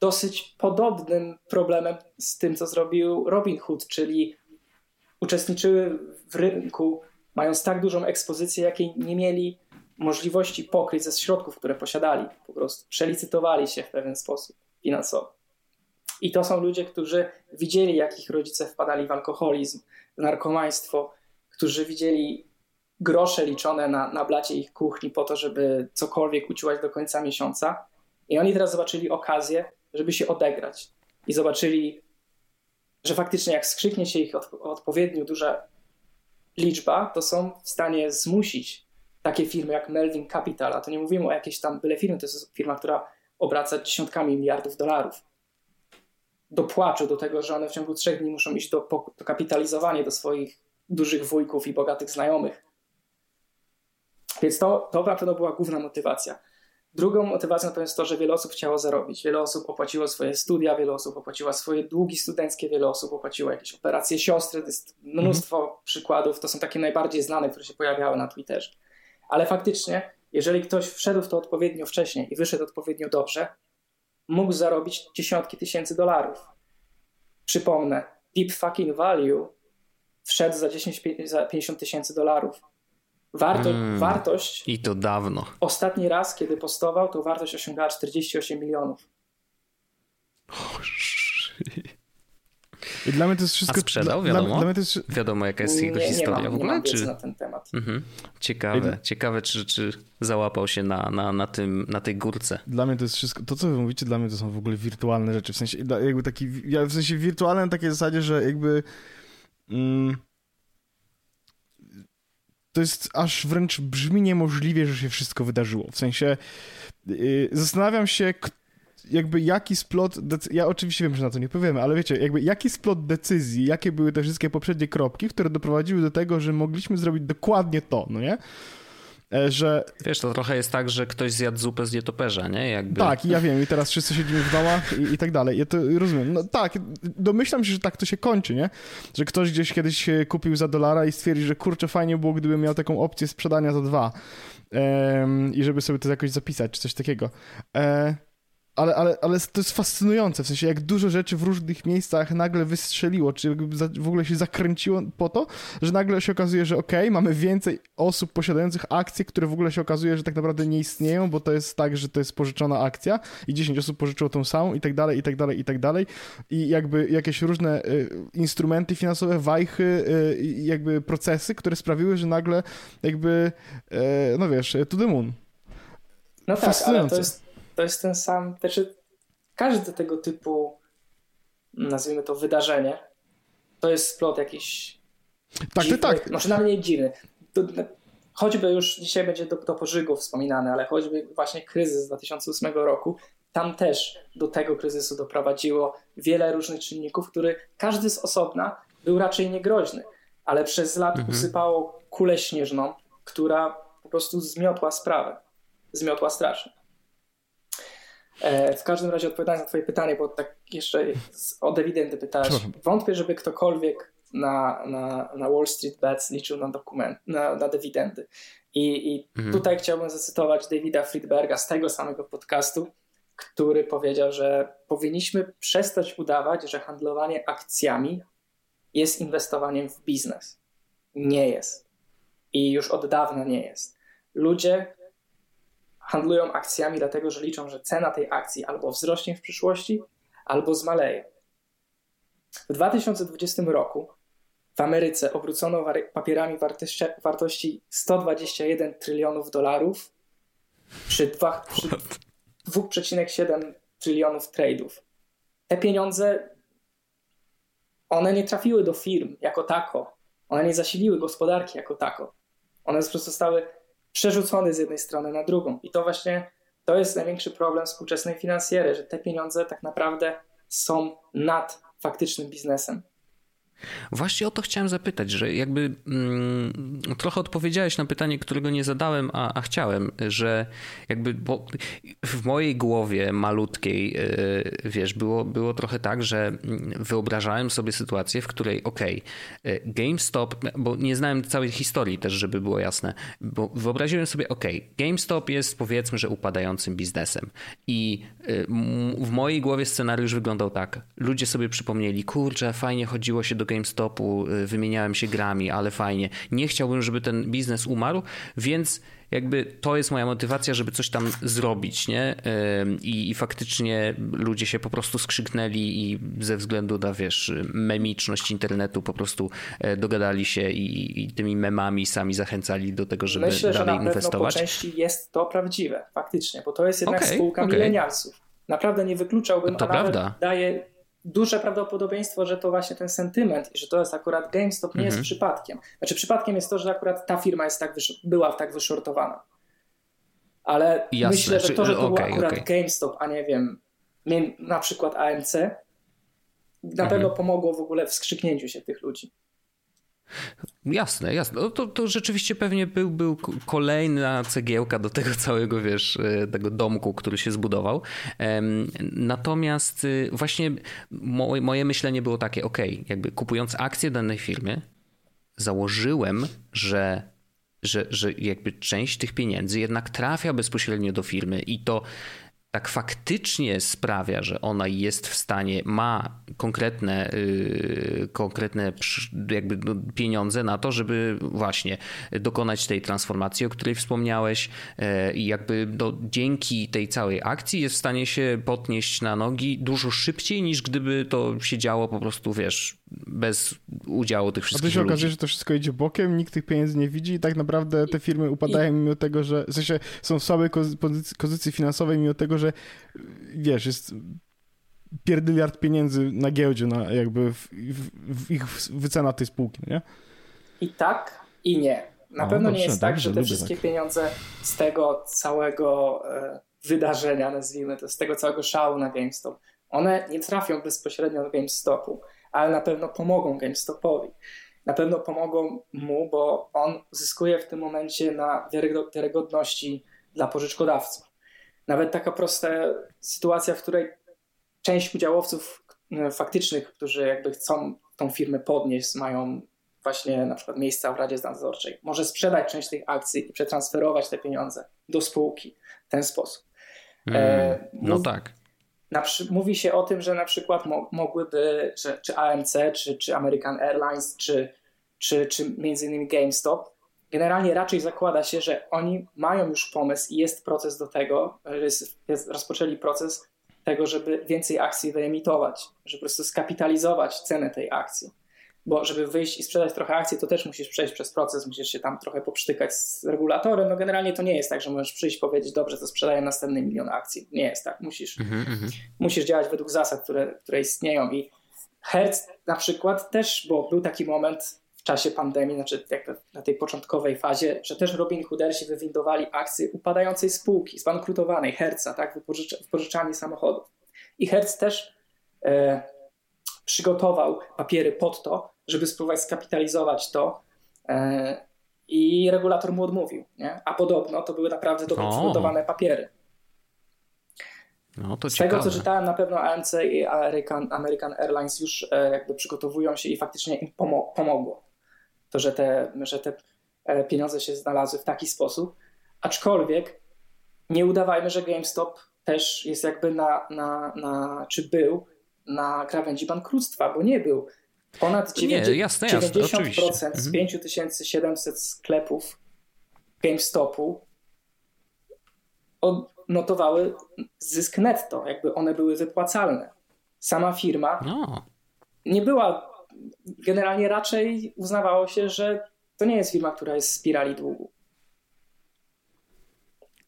dosyć podobnym problemem z tym, co zrobił Robin Hood, czyli uczestniczyły w rynku, mając tak dużą ekspozycję, jakiej nie mieli możliwości pokryć ze środków, które posiadali. Po prostu przelicytowali się w pewien sposób finansowo. I to są ludzie, którzy widzieli, jak ich rodzice wpadali w alkoholizm, w narkomaństwo, którzy widzieli grosze liczone na, na blacie ich kuchni po to, żeby cokolwiek uciłać do końca miesiąca. I oni teraz zobaczyli okazję, żeby się odegrać. I zobaczyli, że faktycznie jak skrzyknie się ich odpowiednio duża liczba, to są w stanie zmusić takie firmy jak Melvin Capital, a to nie mówimy o jakiejś tam byle firmy, to jest firma, która obraca dziesiątkami miliardów dolarów do płaczu, do tego, że one w ciągu trzech dni muszą iść do, do kapitalizowania do swoich dużych wujków i bogatych znajomych. Więc to, to na pewno była główna motywacja. Drugą motywacją to jest to, że wiele osób chciało zarobić. Wiele osób opłaciło swoje studia, wiele osób opłaciło swoje długi studenckie, wiele osób opłaciło jakieś operacje siostry. To jest mnóstwo mhm. przykładów. To są takie najbardziej znane, które się pojawiały na Twitterze. Ale faktycznie, jeżeli ktoś wszedł w to odpowiednio wcześnie i wyszedł odpowiednio dobrze, mógł zarobić dziesiątki tysięcy dolarów. Przypomnę, Deep Fucking Value wszedł za, 10, za 50 tysięcy dolarów. Warto, mm, wartość. I to dawno. Ostatni raz, kiedy postował, to wartość osiągała 48 milionów. I dla mnie to jest wszystko... A sprzedał, wiadomo? Dla, dla mnie to jest... Wiadomo, jaka jest jego nie, historia nie mam, w ogóle? Nie mam czy... na ten temat. Mhm. Ciekawe, ciekawe czy, czy załapał się na, na, na, tym, na tej górce. Dla mnie to jest wszystko, to co wy mówicie, dla mnie to są w ogóle wirtualne rzeczy, w sensie jakby taki, ja w sensie wirtualne na takiej zasadzie, że jakby... Mm, to jest aż wręcz brzmi niemożliwie, że się wszystko wydarzyło. W sensie yy, zastanawiam się, jakby jaki splot, ja oczywiście wiem, że na to nie powiemy, ale wiecie, jakby jaki splot decyzji, jakie były te wszystkie poprzednie kropki, które doprowadziły do tego, że mogliśmy zrobić dokładnie to, no nie? E, że... Wiesz, to trochę jest tak, że ktoś zjadł zupę z nietoperza, nie? Jakby... Tak, ja wiem i teraz wszyscy siedzimy w domach i, i tak dalej. Ja to rozumiem. No tak, domyślam się, że tak to się kończy, nie? Że ktoś gdzieś kiedyś kupił za dolara i stwierdzi, że kurczę, fajnie było, gdybym miał taką opcję sprzedania za dwa. Um, I żeby sobie to jakoś zapisać, czy coś takiego. E ale, ale, ale to jest fascynujące, w sensie jak dużo rzeczy w różnych miejscach nagle wystrzeliło, czy w ogóle się zakręciło po to, że nagle się okazuje, że okej, okay, mamy więcej osób posiadających akcje, które w ogóle się okazuje, że tak naprawdę nie istnieją, bo to jest tak, że to jest pożyczona akcja i 10 osób pożyczyło tą samą i tak dalej, i tak dalej, i tak dalej i jakby jakieś różne y, instrumenty finansowe, wajchy, y, jakby procesy, które sprawiły, że nagle jakby, y, no wiesz, to the moon. No tak, ale to jest to jest ten sam, znaczy każde tego typu, nazwijmy to wydarzenie, to jest splot jakichś Tak, dziwny, tak. Może nawet nie dziwny. To, choćby już dzisiaj będzie do, do pożygu wspominane, ale choćby właśnie kryzys z 2008 roku, tam też do tego kryzysu doprowadziło wiele różnych czynników, który każdy z osobna był raczej niegroźny, ale przez lat mhm. usypało kulę śnieżną, która po prostu zmiotła sprawę. Zmiotła strasznie. E, w każdym razie odpowiadając na twoje pytanie, bo tak jeszcze o dywidendy pytałeś. Wątpię, żeby ktokolwiek na, na, na Wall Street Bets liczył na dokument, na, na dywidendy. I, i mhm. tutaj chciałbym zacytować Davida Friedberga z tego samego podcastu, który powiedział, że powinniśmy przestać udawać, że handlowanie akcjami jest inwestowaniem w biznes. Nie jest. I już od dawna nie jest. Ludzie handlują akcjami dlatego, że liczą, że cena tej akcji albo wzrośnie w przyszłości, albo zmaleje. W 2020 roku w Ameryce obrócono papierami wartości, wartości 121 trylionów dolarów przy, przy 2,7 trylionów trade'ów. Te pieniądze, one nie trafiły do firm jako tako. One nie zasiliły gospodarki jako tako. One po prostu zostały przerzucone z jednej strony na drugą. I to właśnie to jest największy problem współczesnej finansjery, że te pieniądze tak naprawdę są nad faktycznym biznesem. Właśnie o to chciałem zapytać, że jakby mm, trochę odpowiedziałeś na pytanie, którego nie zadałem, a, a chciałem, że jakby w mojej głowie malutkiej, yy, wiesz, było, było trochę tak, że wyobrażałem sobie sytuację, w której okej, okay, GameStop, bo nie znałem całej historii też, żeby było jasne, bo wyobraziłem sobie, okej, okay, GameStop jest powiedzmy, że upadającym biznesem i yy, w mojej głowie scenariusz wyglądał tak, ludzie sobie przypomnieli, kurczę, fajnie chodziło się do GameStopu, y, wymieniałem się grami, ale fajnie. Nie chciałbym, żeby ten biznes umarł, więc jakby to jest moja motywacja, żeby coś tam zrobić, nie? I, I, faktycznie ludzie się po prostu skrzyknęli i ze względu na, wiesz, memiczność internetu po prostu e, dogadali się i, i tymi memami sami zachęcali do tego, żeby Myślę, dalej że na inwestować. po części jest to prawdziwe, faktycznie, bo to jest jednak okay, spółka okay. milenialsów. Naprawdę nie wykluczałbym, to a prawda. daje duże prawdopodobieństwo, że to właśnie ten sentyment i że to jest akurat GameStop nie mhm. jest przypadkiem. Znaczy przypadkiem jest to, że akurat ta firma jest tak była tak wyszortowana. Ale Jasne. myślę, że to, że to okay, był akurat okay. GameStop, a nie wiem, na przykład AMC, na mhm. pewno pomogło w ogóle w skrzyknięciu się tych ludzi. Jasne, jasne. No to, to rzeczywiście pewnie był, był kolejna cegiełka do tego całego, wiesz, e, tego domku, który się zbudował. Natomiast y, właśnie moje, moje myślenie było takie, ok, jakby kupując akcje danej firmy, założyłem, że że, że jakby część tych pieniędzy jednak trafia bezpośrednio do firmy i to tak faktycznie sprawia, że ona jest w stanie, ma konkretne, yy, konkretne jakby no, pieniądze na to, żeby właśnie dokonać tej transformacji, o której wspomniałeś yy, i jakby no, dzięki tej całej akcji jest w stanie się podnieść na nogi dużo szybciej niż gdyby to się działo po prostu, wiesz, bez udziału tych wszystkich A to się okazuje, że to wszystko idzie bokiem, nikt tych pieniędzy nie widzi i tak naprawdę te firmy upadają mimo tego, że w sensie są w słabej pozycji finansowej mimo tego, że wiesz, jest pierdyliard pieniędzy na giełdzie, na jakby w, w, w ich wycena tej spółki, nie? I tak, i nie. Na o, pewno dobrze, nie jest tak, że te wszystkie tak. pieniądze z tego całego e, wydarzenia, nazwijmy to, z tego całego szału na GameStop, one nie trafią bezpośrednio do GameStopu, ale na pewno pomogą GameStopowi. Na pewno pomogą mu, bo on zyskuje w tym momencie na wiarygodności dla pożyczkodawców. Nawet taka prosta sytuacja, w której część udziałowców e, faktycznych, którzy jakby chcą tą firmę podnieść, mają właśnie na przykład miejsca w Radzie Nadzorczej, może sprzedać część tych akcji i przetransferować te pieniądze do spółki w ten sposób. Mm, no tak. Mówi się o tym, że na przykład mo, mogłyby, że, czy AMC, czy, czy American Airlines, czy, czy, czy między innymi GameStop generalnie raczej zakłada się, że oni mają już pomysł i jest proces do tego, jest, jest, rozpoczęli proces tego, żeby więcej akcji wyemitować, żeby po prostu skapitalizować cenę tej akcji. Bo żeby wyjść i sprzedać trochę akcji, to też musisz przejść przez proces, musisz się tam trochę poprztykać z regulatorem. No generalnie to nie jest tak, że możesz przyjść i powiedzieć, dobrze, to sprzedaję następny milion akcji. Nie jest tak. Musisz, mm -hmm. musisz działać według zasad, które, które istnieją. I Hertz na przykład też, bo był taki moment czasie pandemii, znaczy na tej początkowej fazie, że też Robin Hoodersi wywindowali akcje upadającej spółki, zbankrutowanej, Herca, tak, wypożycz, wypożyczalni samochodów. I Hertz też e, przygotował papiery pod to, żeby spróbować skapitalizować to e, i regulator mu odmówił. Nie? A podobno to były naprawdę dobrze przygotowane papiery. No, to Z ciekawe. tego, co czytałem, na pewno AMC i American, American Airlines już e, jakby przygotowują się i faktycznie im pomo pomogło. To, że te, że te e, pieniądze się znalazły w taki sposób. Aczkolwiek nie udawajmy, że GameStop też jest jakby na, na, na czy był na krawędzi bankructwa, bo nie był. Ponad 90, nie, jasne, jasne, 90% z 5700 mhm. sklepów GameStopu odnotowały zysk netto, jakby one były wypłacalne. Sama firma no. nie była, generalnie raczej uznawało się, że to nie jest firma, która jest w spirali długu.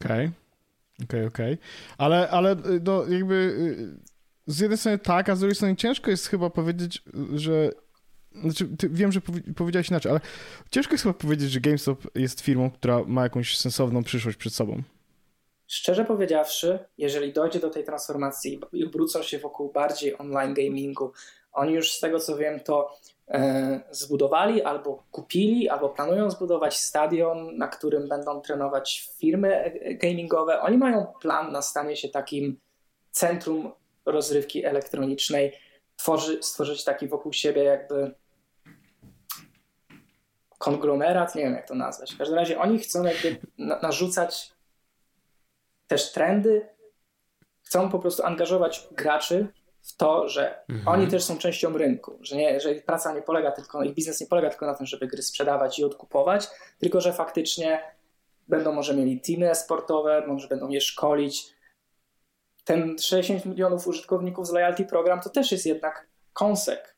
Okej, okay. okej, okay, okej. Okay. Ale, ale no, jakby y, z jednej strony tak, a z drugiej strony ciężko jest chyba powiedzieć, że znaczy, wiem, że powiedziałeś inaczej, ale ciężko jest chyba powiedzieć, że GameStop jest firmą, która ma jakąś sensowną przyszłość przed sobą. Szczerze powiedziawszy, jeżeli dojdzie do tej transformacji i obrócą się wokół bardziej online gamingu, oni już z tego co wiem, to e, zbudowali albo kupili, albo planują zbudować stadion, na którym będą trenować firmy gamingowe. Oni mają plan na stanie się takim centrum rozrywki elektronicznej, tworzy, stworzyć taki wokół siebie jakby konglomerat, nie wiem jak to nazwać. W każdym razie oni chcą jakby narzucać też trendy, chcą po prostu angażować graczy w to, że mhm. oni też są częścią rynku, że, nie, że ich praca nie polega tylko, ich biznes nie polega tylko na tym, żeby gry sprzedawać i odkupować, tylko że faktycznie będą może mieli teamy sportowe, może będą je szkolić, ten 60 milionów użytkowników z Loyalty Program to też jest jednak kąsek.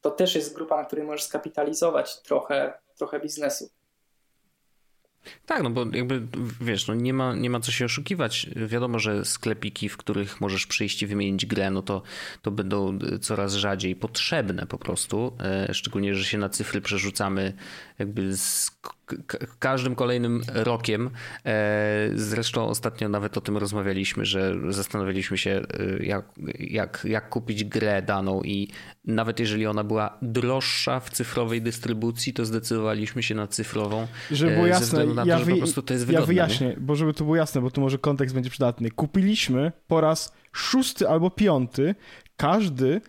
To też jest grupa, na której możesz skapitalizować trochę, trochę biznesu. Tak, no bo jakby wiesz, no nie, ma, nie ma co się oszukiwać. Wiadomo, że sklepiki, w których możesz przyjść i wymienić grę, no to, to będą coraz rzadziej potrzebne po prostu. E, szczególnie, że się na cyfry przerzucamy jakby z każdym kolejnym rokiem. E, zresztą ostatnio nawet o tym rozmawialiśmy, że zastanawialiśmy się, e, jak, jak, jak kupić grę daną i nawet jeżeli ona była droższa w cyfrowej dystrybucji, to zdecydowaliśmy się na cyfrową. Żeby było jasne, na to, ja, wy, wygodne, ja wyjaśnię, nie? bo żeby to było jasne, bo tu może kontekst będzie przydatny. Kupiliśmy po raz szósty albo piąty każdy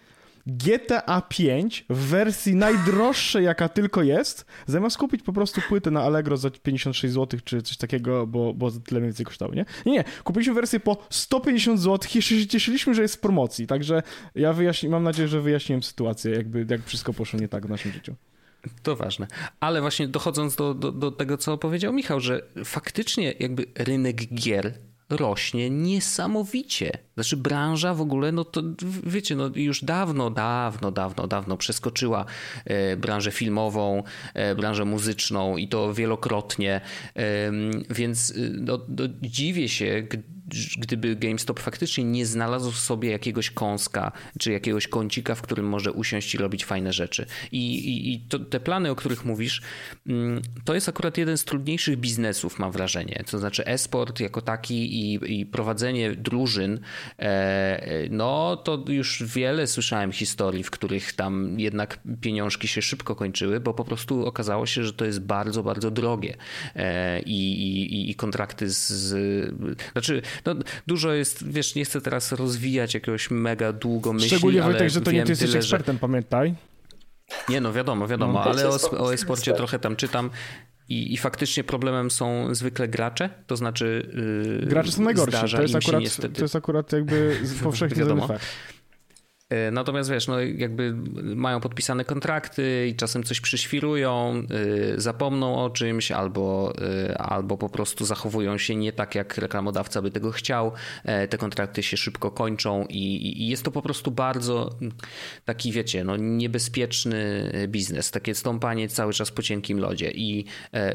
GTA 5 w wersji najdroższej, jaka tylko jest, zamiast kupić po prostu płytę na Allegro za 56 zł czy coś takiego, bo, bo tyle mniej więcej kosztowało, nie? Nie, nie. Kupiliśmy wersję po 150 zł i się cieszyliśmy, że jest w promocji, także ja wyjaśni, mam nadzieję, że wyjaśniłem sytuację, jakby jak wszystko poszło nie tak w naszym życiu. To ważne. Ale właśnie dochodząc do, do, do tego, co powiedział Michał, że faktycznie jakby rynek gier rośnie niesamowicie. Znaczy branża w ogóle, no to wiecie, no już dawno, dawno, dawno, dawno przeskoczyła e, branżę filmową, e, branżę muzyczną i to wielokrotnie, więc y, no, no, dziwię się, gdyby GameStop faktycznie nie znalazł sobie jakiegoś kąska, czy jakiegoś kącika, w którym może usiąść i robić fajne rzeczy. I, i, i to, te plany, o których mówisz, mm, to jest akurat jeden z trudniejszych biznesów, mam wrażenie. To znaczy e-sport jako taki i, i prowadzenie drużyn, e, no to już wiele słyszałem historii, w których tam jednak pieniążki się szybko kończyły, bo po prostu okazało się, że to jest bardzo, bardzo drogie. E, I, i, kontrakty z znaczy no, dużo jest, wiesz, nie chcę teraz rozwijać jakiegoś mega długo myśli, Szczególnie Wojtek, że to nie ty jesteś tyle, ekspertem, że... pamiętaj. Nie no, wiadomo, wiadomo, no, ale o, o e-sporcie trochę tam czytam. I, I, faktycznie problemem są zwykle gracze, to znaczy. Yy, gracze są najgorsi. To jest, akurat, niestety... to jest akurat jakby powszechnie wiadomo. Fakt. E, natomiast wiesz, no jakby mają podpisane kontrakty i czasem coś przyświrują, e, zapomną o czymś albo, e, albo po prostu zachowują się nie tak, jak reklamodawca by tego chciał. Te kontrakty się szybko kończą i, i jest to po prostu bardzo taki, wiecie, no niebezpieczny biznes, takie stąpanie cały czas po cienkim lodzie i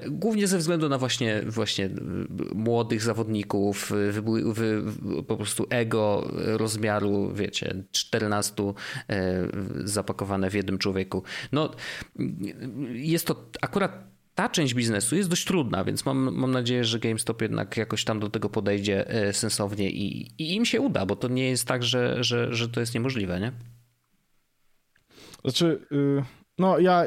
głównie ze względu na właśnie, właśnie młodych zawodników, wy, wy, po prostu ego rozmiaru, wiecie, 14 podcastu zapakowane w jednym człowieku. No, jest to akurat ta część biznesu jest dość trudna, więc mam, mam nadzieję, że GameStop jednak jakoś tam do tego podejdzie sensownie i, i im się uda, bo to nie jest tak, że, że, że to jest niemożliwe, nie? Znaczy, yy, no ja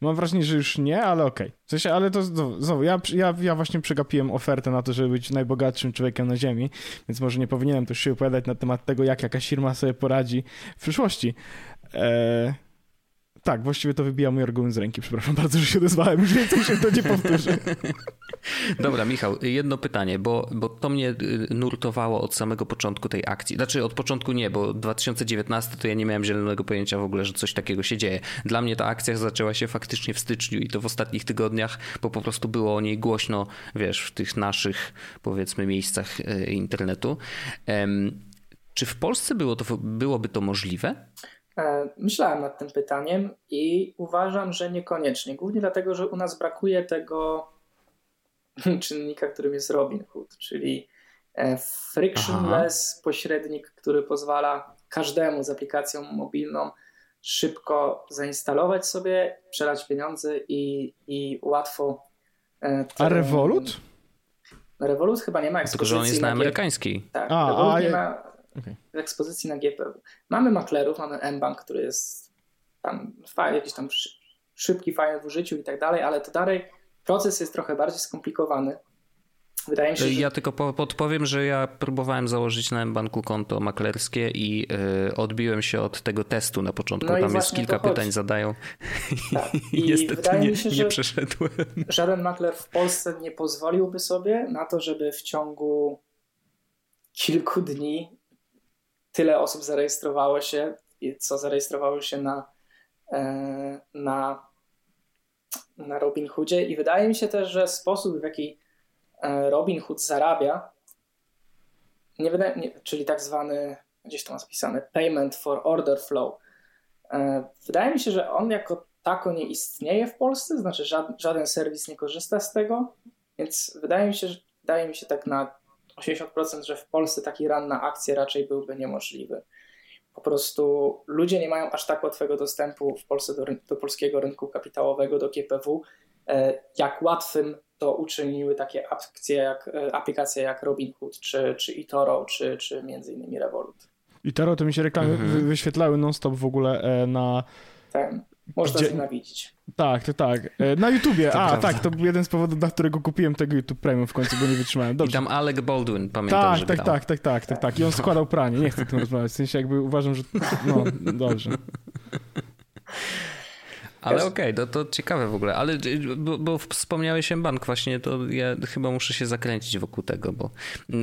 mam wrażenie, że już nie, ale okej. Okay. W sensie, ale to znowu, ja, ja, ja właśnie przegapiłem ofertę na to, żeby być najbogatszym człowiekiem na ziemi, więc może nie powinienem też się opowiadać na temat tego, jak jakaś firma sobie poradzi w przyszłości. Eee, tak, właściwie to wybija mój argument z ręki. Przepraszam bardzo, że się odezwałem. Już więcej się to nie powtórzy. Dobra, Michał, jedno pytanie, bo, bo to mnie y, nurtowało od samego początku tej akcji. Znaczy od początku nie, bo 2019 to ja nie miałem zielonego pojęcia w ogóle, że coś takiego się dzieje. Dla mnie ta akcja zaczęła się faktycznie w styczniu i to w ostatnich tygodniach, bo po prostu było o niej głośno, wiesz, w tych naszych, powiedzmy, miejscach y, internetu. Czy w Polsce było to, byłoby to możliwe? E, myślałem nad tym pytaniem i uważam, że niekoniecznie. Głównie dlatego, że u nas brakuje tego czynnika, którym jest Robinhood, czyli e, frictionless Aha. pośrednik, który pozwala każdemu z aplikacją mobilną szybko zainstalować sobie, przelać pieniądze i, i łatwo. E, a Revolut? Revolut chyba nie ma ekspozycji. Tylko, że on jest na, na amerykański. Tak, a, Revolut a, nie ma okay. ekspozycji na GPW. Mamy maklerów, mamy mBank, który jest tam fajny, jakiś tam szybki, fajny w użyciu i tak dalej, ale to dalej proces jest trochę bardziej skomplikowany. Wydaje mi się, że... Ja tylko podpowiem, że ja próbowałem założyć na mBanku konto maklerskie i yy, odbiłem się od tego testu na początku. No Tam jest kilka pytań zadają tak. i, I niestety nie, się, nie przeszedłem. Żaden makler w Polsce nie pozwoliłby sobie na to, żeby w ciągu kilku dni tyle osób zarejestrowało się, co zarejestrowało się na, e, na, na Robinhoodzie i wydaje mi się też, że sposób w jaki e, Robinhood zarabia, nie wydaje, nie, czyli tak zwany, gdzieś to ma zapisane, payment for order flow. E, wydaje mi się, że on jako tako nie istnieje w Polsce, znaczy żaden, żaden serwis nie korzysta z tego, więc wydaje mi się, że wydaje mi się tak na 80%, że w Polsce taki run na akcję raczej byłby niemożliwy. Po prostu ludzie nie mają aż tak łatwego dostępu w Polsce do, do polskiego rynku kapitałowego, do GPW, e, jak łatwym to uczyniły takie akcje jak, e, aplikacje jak Robinhood, czy, czy eToro, czy, czy między innymi Revolut. eToro to mi się reklamy mhm. wyświetlały non-stop w ogóle e, na... Ten. Można Gdzie... znienawidzić. Tak, to tak. E, na YouTubie. To A, prawda. tak, to był jeden z powodów, dla którego kupiłem tego YouTube Premium w końcu, bo nie wytrzymałem. Dobrze. I tam Alec Baldwin, pamiętam, tak, tak, tak, tak, tak, tak, tak. I on składał pranie. Nie chcę o tym rozmawiać. W sensie jakby uważam, że... No, dobrze. Ale okej, okay, to, to ciekawe w ogóle. Ale y, bo, bo wspomniałeś bank właśnie, to ja chyba muszę się zakręcić wokół tego, bo,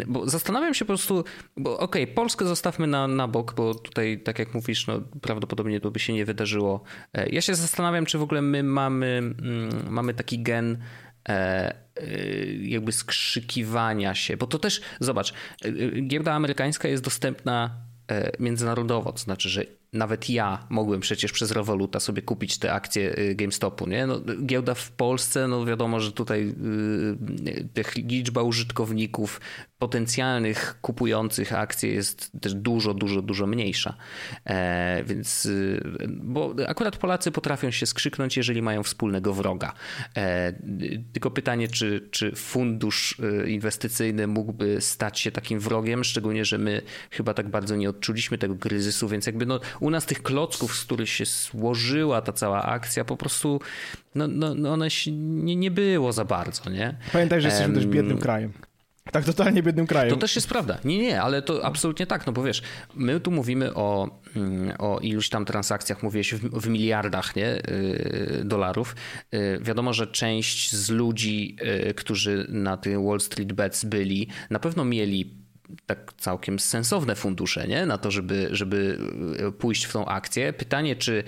bo zastanawiam się po prostu, bo okej, okay, Polskę zostawmy na, na bok, bo tutaj, tak jak mówisz, no, prawdopodobnie to by się nie wydarzyło. E, ja się zastanawiam, czy w ogóle my mamy, mm, mamy taki gen e, e, jakby skrzykiwania się, bo to też, zobacz, giełda amerykańska jest dostępna międzynarodowo, to znaczy, że nawet ja mogłem przecież przez Revoluta sobie kupić te akcje y, GameStopu. Nie? No, giełda w Polsce, no wiadomo, że tutaj yy, liczba użytkowników potencjalnych kupujących akcje jest też dużo, dużo, dużo mniejsza. E, więc, y, bo akurat Polacy potrafią się skrzyknąć, jeżeli mają wspólnego wroga. E, tylko pytanie, czy, czy fundusz y, inwestycyjny mógłby stać się takim wrogiem, szczególnie, że my chyba tak bardzo nie odczuliśmy tego kryzysu, więc jakby no, u nas tych klocków, z których się złożyła ta cała akcja, po prostu no, no, no one nie, nie było za bardzo, nie? Pamiętaj, że jesteśmy um, też biednym krajem. Tak, totalnie biednym krajem. To też jest prawda. Nie, nie, ale to absolutnie tak, no bo wiesz, my tu mówimy o, mm, o iluś tam transakcjach, mówiłeś w, w miliardach nie, y, dolarów. Y, wiadomo, że część z ludzi, y, którzy na tym Wall Street Bets byli, na pewno mieli tak całkiem sensowne fundusze nie? na to, żeby, żeby pójść w tą akcję. Pytanie, czy,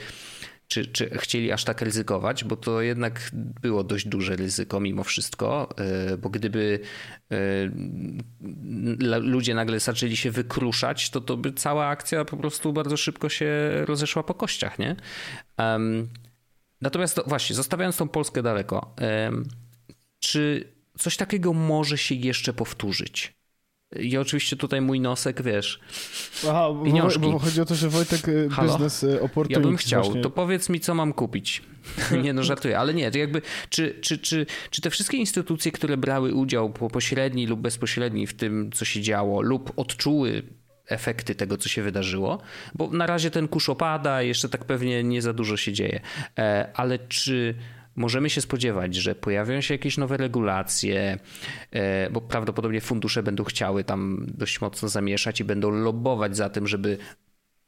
czy, czy chcieli aż tak ryzykować, bo to jednak było dość duże ryzyko mimo wszystko, e, bo gdyby e, ludzie nagle zaczęli się wykruszać, to to by cała akcja po prostu bardzo szybko się rozeszła po kościach, nie? Natomiast to, właśnie, zostawiając tą Polskę daleko, czy coś takiego może się jeszcze powtórzyć? I oczywiście tutaj mój nosek, wiesz, Aha, pieniążki. Bo, bo chodzi o to, że Wojtek y, Halo? biznes opportunity. Ja bym chciał, właśnie... to powiedz mi, co mam kupić. nie no, żartuję, ale nie, to jakby, czy, czy, czy, czy te wszystkie instytucje, które brały udział pośredni lub bezpośredni w tym, co się działo, lub odczuły efekty tego, co się wydarzyło, bo na razie ten kurz opada, jeszcze tak pewnie nie za dużo się dzieje, e, ale czy możemy się spodziewać, że pojawią się jakieś nowe regulacje, e, bo prawdopodobnie fundusze będą chciały tam dość mocno zamieszać i będą lobbować za tym, żeby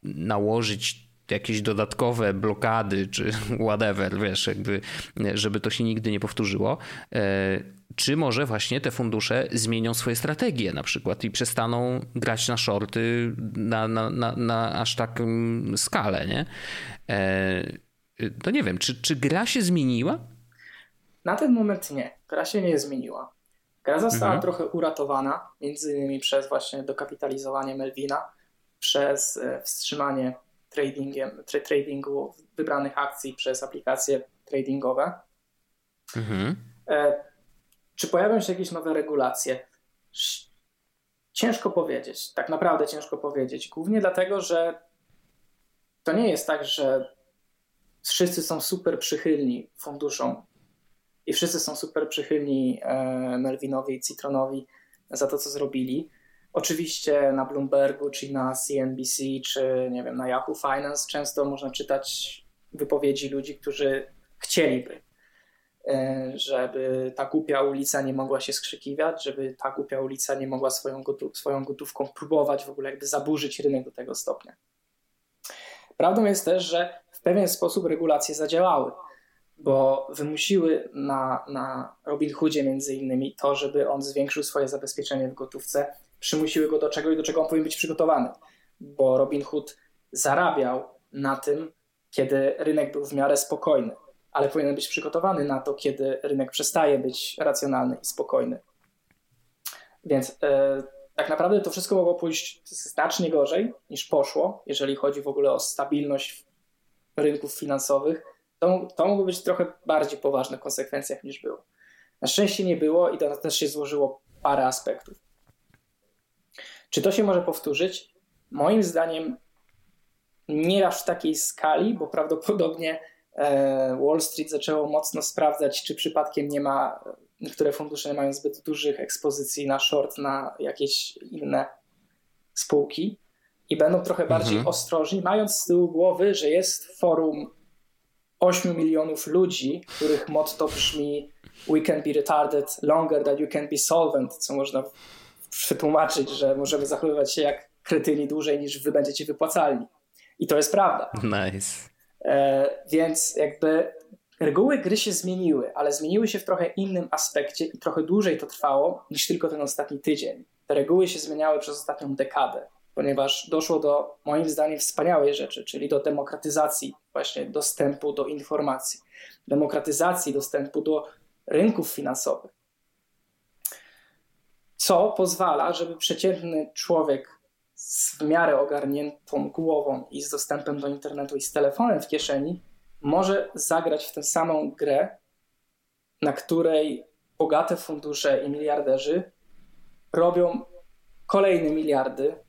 nałożyć jakieś dodatkowe blokady czy whatever, wiesz, jakby, żeby to się nigdy nie powtórzyło. E, czy może właśnie te fundusze zmienią swoje strategie na przykład i przestaną grać na shorty na, na, na, na aż taką skalę, nie? To nie wiem, czy, czy gra się zmieniła? Na ten moment nie. Gra się nie zmieniła. Gra została mhm. trochę uratowana, między innymi przez właśnie dokapitalizowanie Melvina, przez e, wstrzymanie tradingiem, tra tradingu wybranych akcji przez aplikacje tradingowe. Mhm. E, czy pojawią się jakieś nowe regulacje? Ciężko powiedzieć. Tak naprawdę ciężko powiedzieć. Głównie dlatego, że to nie jest tak, że wszyscy są super przychylni funduszom i wszyscy są super przychylni e, Melvinowi i Citronowi za to, co zrobili. Oczywiście na Bloombergu, czy na CNBC, czy nie wiem, na Yahoo Finance często można czytać wypowiedzi ludzi, którzy chcieliby, e, żeby ta głupia ulica nie mogła się skrzykiwać, żeby ta głupia ulica nie mogła swoją, swoją gotówką próbować w ogóle jakby zaburzyć rynek do tego stopnia. Prawdą jest też, że pewien sposób regulacje zadziałały, bo wymusiły na, na Robin Hoodzie między innymi to, żeby on zwiększył swoje zabezpieczenie w gotówce, przymusiły go do czego i do czego on powinien być przygotowany, bo Robin Hood zarabiał na tym, kiedy rynek był w miarę spokojny, ale powinien być przygotowany na to, kiedy rynek przestaje być racjonalny i spokojny. Więc e, tak naprawdę to wszystko mogło pójść znacznie gorzej niż poszło, jeżeli chodzi w ogóle o stabilność rynków finansowych. To, to mogło być trochę bardziej poważne konsekwencjach niż było. Na szczęście nie było i to też się złożyło parę aspektów. Czy to się może powtórzyć? Moim zdaniem nie aż w takiej skali, bo prawdopodobnie e, Wall Street zaczęło mocno sprawdzać, czy przypadkiem nie ma, niektóre fundusze nie mają zbyt dużych ekspozycji na short, na jakieś inne spółki i będą trochę bardziej mhm. ostrożni, mając z tyłu głowy, że jest forum 8 milionów ludzi, których motto brzmi We can be retarded longer than you can be solvent, co można przetłumaczyć, że możemy zachowywać się jak kretyni dłużej niż wy będziecie wypłacalni. I to jest prawda. Nice. E, więc jakby reguły gry się zmieniły, ale zmieniły się w trochę innym aspekcie i trochę dłużej to trwało niż tylko ten ostatni tydzień. Te reguły się zmieniały przez ostatnią dekadę, ponieważ doszło do moim zdaniem wspaniałej rzeczy, czyli do demokratyzacji właśnie dostępu do informacji, demokratyzacji dostępu do rynków finansowych. Co pozwala, żeby przeciętny człowiek z w miarę ogarniętą głową i z dostępem do internetu i z telefonem w kieszeni może zagrać w tę samą grę, na której bogate fundusze i miliarderzy robią kolejne miliardy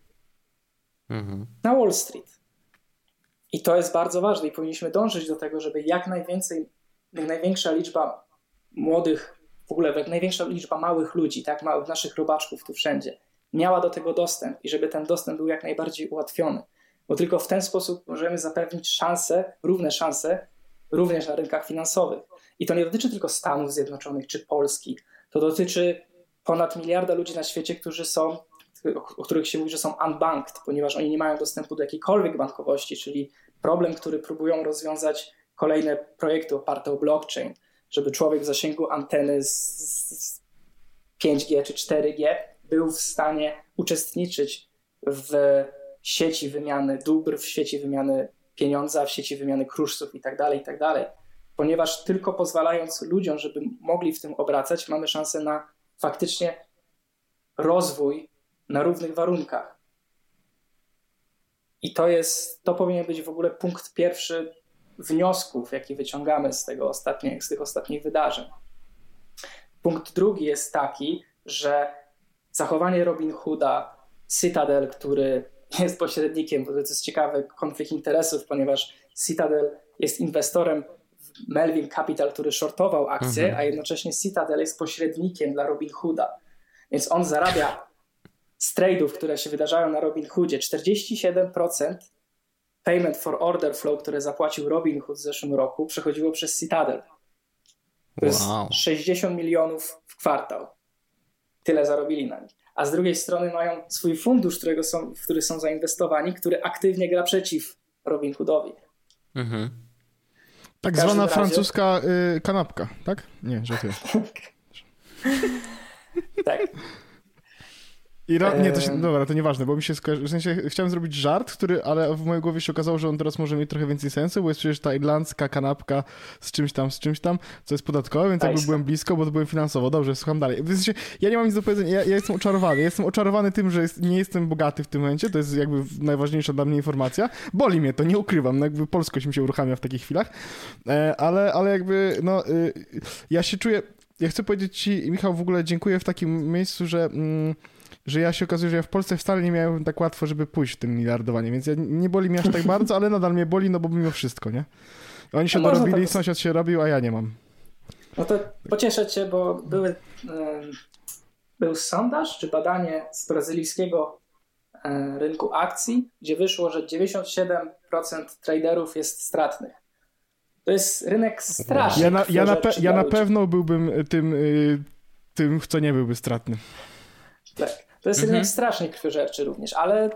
mhm. na Wall Street. I to jest bardzo ważne i powinniśmy dążyć do tego, żeby jak najwięcej, jak największa liczba młodych w ogóle największa liczba małych ludzi, tak, małych naszych robaczków tu wszędzie, miała do tego dostęp i żeby ten dostęp był jak najbardziej ułatwiony. Bo tylko w ten sposób możemy zapewnić szanse, równe szanse, również na rynkach finansowych. I to nie dotyczy tylko Stanów Zjednoczonych czy Polski. To dotyczy ponad miliarda ludzi na świecie, którzy są, o których się mówi, że są unbanked, ponieważ oni nie mają dostępu do jakiejkolwiek bankowości, czyli problem, który próbują rozwiązać kolejne projekty oparte o blockchain żeby człowiek w zasięgu anteny z 5G czy 4G był w stanie uczestniczyć w sieci wymiany dóbr, w sieci wymiany pieniądza, w sieci wymiany kruszców itd., tak itd. Tak Ponieważ tylko pozwalając ludziom, żeby mogli w tym obracać, mamy szansę na faktycznie rozwój na równych warunkach. I to jest, to powinien być w ogóle punkt pierwszy wniosków, jakie wyciągamy z, tego z tych ostatnich wydarzeń. Punkt drugi jest taki, że zachowanie Robin Hooda, Citadel, który jest pośrednikiem, bo to jest ciekawy konflikt interesów, ponieważ Citadel jest inwestorem w Melvin Capital, który shortował akcje, mhm. a jednocześnie Citadel jest pośrednikiem dla Robin Hooda. Więc on zarabia z trade'ów, które się wydarzają na Robin Hoodzie 47% payment for order flow, które zapłacił Robin Hood w zeszłym roku, przechodziło przez Citadel. To jest 60 milionów w kwartał. Tyle zarobili na nich. A z drugiej strony mają swój fundusz, którego są, w który są zainwestowani, który aktywnie gra przeciw Robin Hoodowi. Mhm. Tak zwana razie... francuska y, kanapka, tak? Nie, żartuję. tak. I ra- nie, to się, dobra, to nieważne, bo mi się skojarzy, w sensie chciałem zrobić żart, który, ale w mojej głowie się okazało, że on teraz może mieć trochę więcej sensu, bo jest przecież ta irlandzka kanapka z czymś tam, z czymś tam, co jest podatkowe, więc jakby byłem blisko, bo to byłem finansowo. Dobrze, słucham dalej. W sensie, ja nie mam nic do powiedzenia, ja, ja jestem oczarowany. Ja jestem oczarowany tym, że jest, nie jestem bogaty w tym momencie, to jest jakby najważniejsza dla mnie informacja. Boli mnie to, nie ukrywam, no jakby polskość mi się uruchamia w takich chwilach, e, ale, ale jakby, no, y, ja się czuję, ja chcę powiedzieć ci, Michał, w ogóle dziękuję w takim miejscu, że... Mm, że ja się okazuje, że ja w Polsce wcale nie miałem tak łatwo, żeby pójść w tym miliardowanie, więc ja, nie boli mnie aż tak bardzo, ale nadal mnie boli, no bo mimo wszystko, nie? Oni się dorobili, tak... sąsiad się robił, a ja nie mam. No to pocieszę cię, bo były, był sondaż czy badanie z brazylijskiego e, rynku akcji, gdzie wyszło, że 97% traderów jest stratnych. To jest rynek straszny. Ja na, ja na, pe, ja na pewno byłbym tym, y, tym, co nie byłby stratny. Tak. To jest mhm. rynek strasznie krwiożerczy również, ale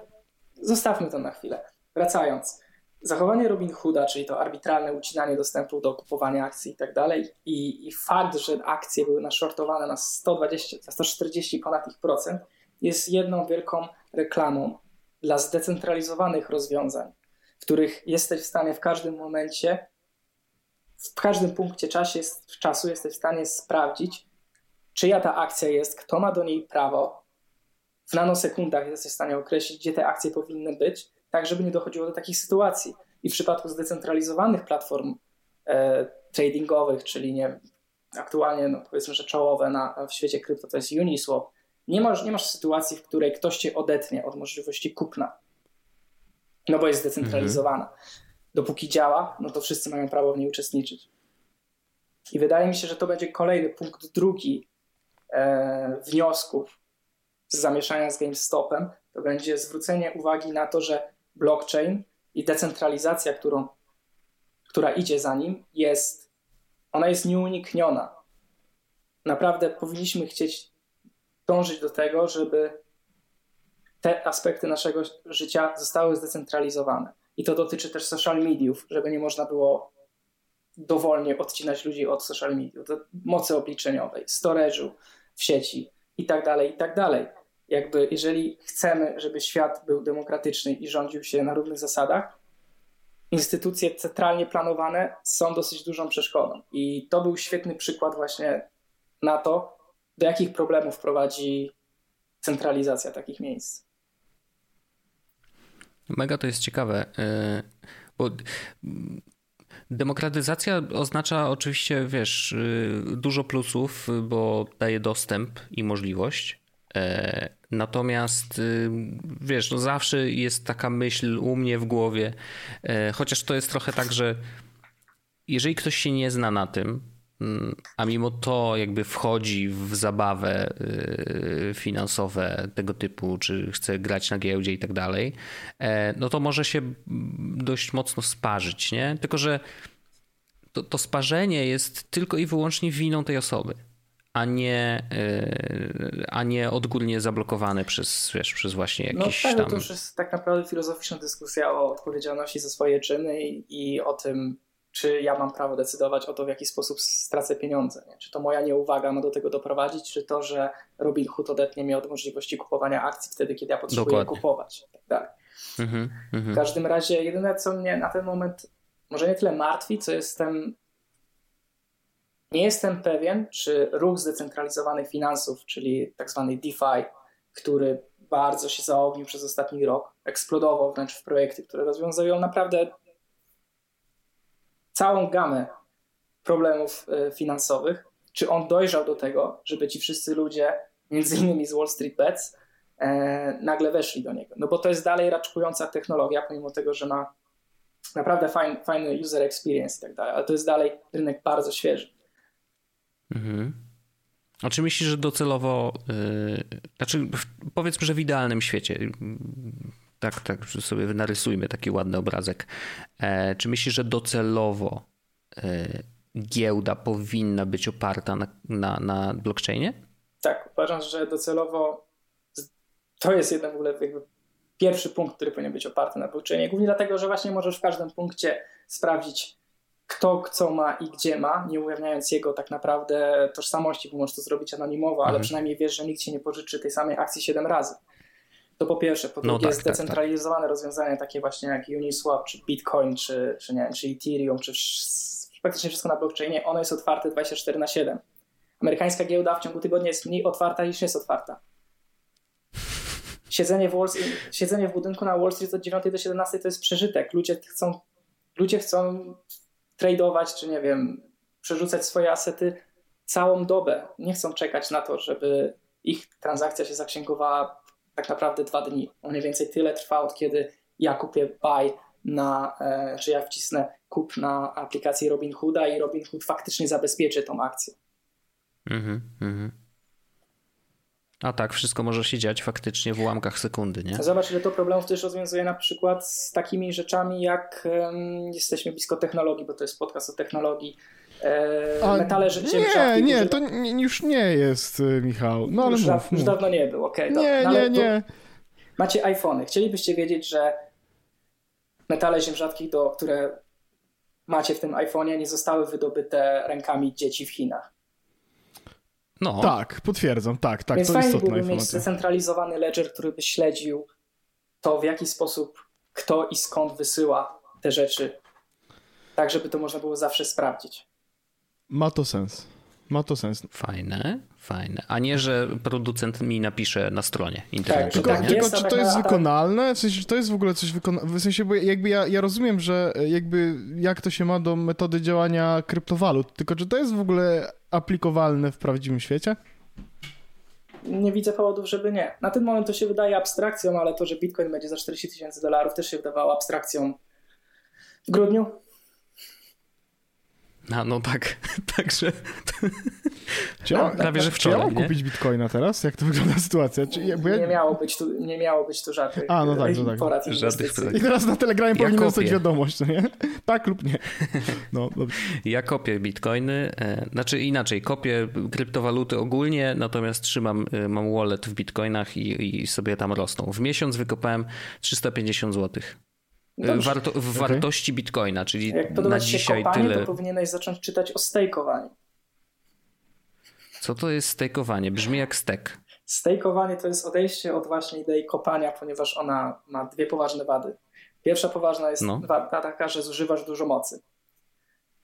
zostawmy to na chwilę. Wracając. Zachowanie Robin Hooda, czyli to arbitralne ucinanie dostępu do kupowania akcji i tak dalej, i fakt, że akcje były naszortowane na 120, na 140 ponad ich procent, jest jedną wielką reklamą dla zdecentralizowanych rozwiązań, w których jesteś w stanie w każdym momencie, w każdym punkcie czasie, czasu jesteś w stanie sprawdzić, czyja ta akcja jest, kto ma do niej prawo, w nanosekundach jesteś w stanie określić, gdzie te akcje powinny być, tak żeby nie dochodziło do takich sytuacji. I w przypadku zdecentralizowanych platform e, tradingowych, czyli nie, aktualnie no powiedzmy, że czołowe na, w świecie krypto to jest Uniswap, nie masz, nie masz sytuacji, w której ktoś cię odetnie od możliwości kupna, no bo jest zdecentralizowana. Mhm. Dopóki działa, no to wszyscy mają prawo w niej uczestniczyć. I wydaje mi się, że to będzie kolejny punkt drugi e, wniosków z zamieszania z GameStopem, to będzie zwrócenie uwagi na to, że blockchain i decentralizacja, którą, która idzie za nim, jest, ona jest nieunikniona. Naprawdę powinniśmy chcieć dążyć do tego, żeby te aspekty naszego życia zostały zdecentralizowane. I to dotyczy też social mediów, żeby nie można było dowolnie odcinać ludzi od social mediów, mocy obliczeniowej, storage'u w sieci i tak dalej, i tak dalej jakby jeżeli chcemy, żeby świat był demokratyczny i rządził się na równych zasadach, instytucje centralnie planowane są dosyć dużą przeszkodą. I to był świetny przykład właśnie na to, do jakich problemów prowadzi centralizacja takich miejsc. Mega to jest ciekawe, y, bo demokratyzacja oznacza oczywiście, wiesz, y, dużo plusów, bo daje dostęp i możliwość, E, natomiast y, wiesz, no zawsze jest taka myśl u mnie w głowie, e, chociaż to jest trochę tak, że jeżeli ktoś się nie zna na tym, mm, a mimo to jakby wchodzi w zabawę y, finansowe tego typu, czy chce grać na giełdzie i tak dalej, e, no to może się dość mocno sparzyć, nie? Tylko, że to, to sparzenie jest tylko i wyłącznie winą tej osoby a nie, e, a nie odgórnie zablokowane przez, wiesz, przez właśnie no jakiś no, tak, tam... to już jest tak naprawdę filozoficzna dyskusja o odpowiedzialności za swoje czyny i, i o tym, czy ja mam prawo decydować o to, w jaki sposób stracę pieniądze. Nie? Czy to moja nieuwaga ma do tego doprowadzić, czy to, że Robin Hood odetnie mnie od możliwości kupowania akcji wtedy, kiedy ja potrzebuję Dokładnie. kupować. Tak mhm, mhm. w każdym razie jedyne, co mnie na ten moment może nie tyle martwi, co jestem nie jestem pewien, czy ruch zdecentralizowanych finansów, czyli tak zwany DeFi, który bardzo się zaognił przez ostatni rok, eksplodował wręcz w projekty, które rozwiązują naprawdę całą gamę problemów e, finansowych, czy on dojrzał do tego, żeby ci wszyscy ludzie między innymi z Wall Street Bets, e, nagle weszli do niego. No bo to jest dalej raczkująca technologia, pomimo tego, że ma naprawdę fajny, fajny user experience i tak dalej, ale to jest dalej rynek bardzo świeży. Mhm. A czy myślisz, że docelowo, yy, znaczy powiedzmy, że w idealnym świecie, tak, tak sobie narysujmy taki ładny obrazek, e, czy myślisz, że docelowo e, giełda powinna być oparta na, na, na blockchainie? Tak, uważam, że docelowo to jest jeden w ogóle jakby pierwszy punkt, który powinien być oparty na blockchainie. Głównie dlatego, że właśnie możesz w każdym punkcie sprawdzić, kto co ma i gdzie ma, nie ujawniając jego tak naprawdę tożsamości, bo możesz to zrobić anonimowo, ale mhm. przynajmniej wiesz, że nikt ci nie pożyczy tej samej akcji 7 razy. To po pierwsze. Po no drugie, no tak, zdecentralizowane tak, tak. rozwiązania takie właśnie jak Uniswap, czy Bitcoin, czy, czy, nie, czy Ethereum, czy praktycznie wszystko na blockchainie, ono jest otwarte 24 na 7. Amerykańska giełda w ciągu tygodnia jest mniej otwarta niż jest otwarta. Siedzenie w, Wall, siedzenie w budynku na Wall Street od 9 do 17 to jest przeżytek. Ludzie chcą, ludzie chcą tradeować, czy nie wiem, przerzucać swoje asety całą dobę. Nie chcą czekać na to, żeby ich transakcja się zaksięgowała tak naprawdę dwa dni. Mniej więcej tyle trwa od kiedy ja kupię buy na, e, czy ja wcisnę kup na aplikacji Robinhooda i Robinhood faktycznie zabezpieczy tą akcję. Mhm, mhm. A tak, wszystko może się dziać faktycznie w ułamkach sekundy, nie? Zobacz, ile to problemów też rozwiązuje na przykład z takimi rzeczami, jak um, jesteśmy blisko technologii, bo to jest podcast o technologii. E, metale życie Nie, nie, to nie, już nie jest, y, Michał. No, ale już, mów, już dawno nie był, okej. Okay, nie, no, nie, nie. Macie iPhony. Chcielibyście wiedzieć, że metale ziem rzadkich, do, które macie w tym iPhone'ie, nie zostały wydobyte rękami dzieci w Chinach. No. Tak, potwierdzam, tak, tak. Więc to fajnie byłby mieć zcentralizowany ledger, który by śledził to, w jaki sposób kto i skąd wysyła te rzeczy, tak żeby to można było zawsze sprawdzić. Ma to sens. Ma to sens. Fajne, fajne. A nie, że producent mi napisze na stronie internetowej. Tak, tylko, tylko czy to jest wykonalne? W sensie, czy to jest w ogóle coś wykonalne? W sensie, bo jakby ja, ja rozumiem, że jakby jak to się ma do metody działania kryptowalut, tylko czy to jest w ogóle aplikowalne w prawdziwym świecie? Nie widzę powodów, żeby nie. Na ten moment to się wydaje abstrakcją, ale to, że Bitcoin będzie za 40 tysięcy dolarów też się wydawało abstrakcją w grudniu. A, no tak, także... Czy ja, prawie, że wczoraj, czy ja mam kupić bitcoina teraz? Jak to wygląda sytuacja? Czy, ja, ja... Nie, miało być tu, nie miało być tu żadnych A, no tak, no tak. porad żadnych I teraz na Telegramie ja powinien dostać wiadomość, no nie? Tak lub nie. No, dobrze. Ja kopię bitcoiny, e, znaczy inaczej, kopię kryptowaluty ogólnie, natomiast trzymam, e, mam wallet w bitcoinach i, i sobie tam rosną. W miesiąc wykopałem 350 złotych. Warto, w okay. wartości bitcoina, czyli Jak na dzisiaj kopanie, tyle. to powinieneś zacząć czytać o stejkowaniu. Co to jest stejkowanie? Brzmi jak stek. Stejkowanie to jest odejście od właśnie idei kopania, ponieważ ona ma dwie poważne wady. Pierwsza poważna jest no. wada taka, że zużywasz dużo mocy.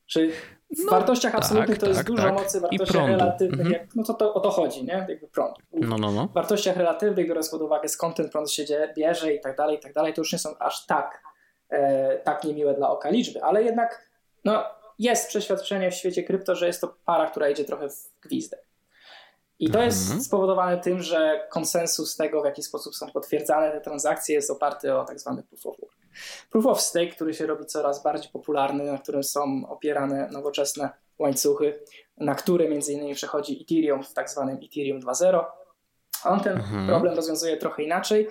Czyli w no, wartościach tak, absolutnych to jest tak, dużo tak. mocy, w wartościach relatywnych, mhm. jak, no to, to o to chodzi, nie? Jakby prąd. No, no, no. W wartościach relatywnych, biorąc pod uwagę skąd ten prąd się bierze i tak dalej, i tak dalej, to już nie są aż tak tak niemiłe dla oka liczby, ale jednak no, jest przeświadczenie w świecie krypto, że jest to para, która idzie trochę w gwizdek. I to jest mhm. spowodowane tym, że konsensus tego, w jaki sposób są potwierdzane te transakcje, jest oparty o tak zwany proof of work. Proof of stake, który się robi coraz bardziej popularny, na którym są opierane nowoczesne łańcuchy, na które między innymi przechodzi Ethereum w tak zwanym Ethereum 2.0. On ten mhm. problem rozwiązuje trochę inaczej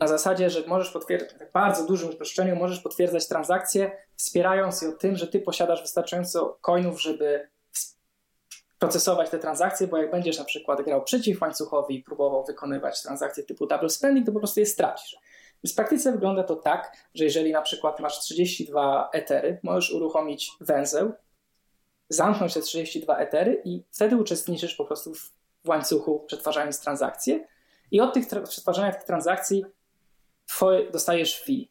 na zasadzie, że możesz potwierdzać, w bardzo dużym uproszczeniu, możesz potwierdzać transakcje, wspierając ją tym, że ty posiadasz wystarczająco coinów, żeby procesować te transakcje, bo jak będziesz na przykład grał przeciw łańcuchowi i próbował wykonywać transakcje typu double spending, to po prostu je stracisz. Więc w praktyce wygląda to tak, że jeżeli na przykład masz 32 etery, możesz uruchomić węzeł, zamknąć te 32 etery i wtedy uczestniczysz po prostu w łańcuchu przetwarzając transakcje i od tych przetwarzania tych transakcji twoje, dostajesz fee.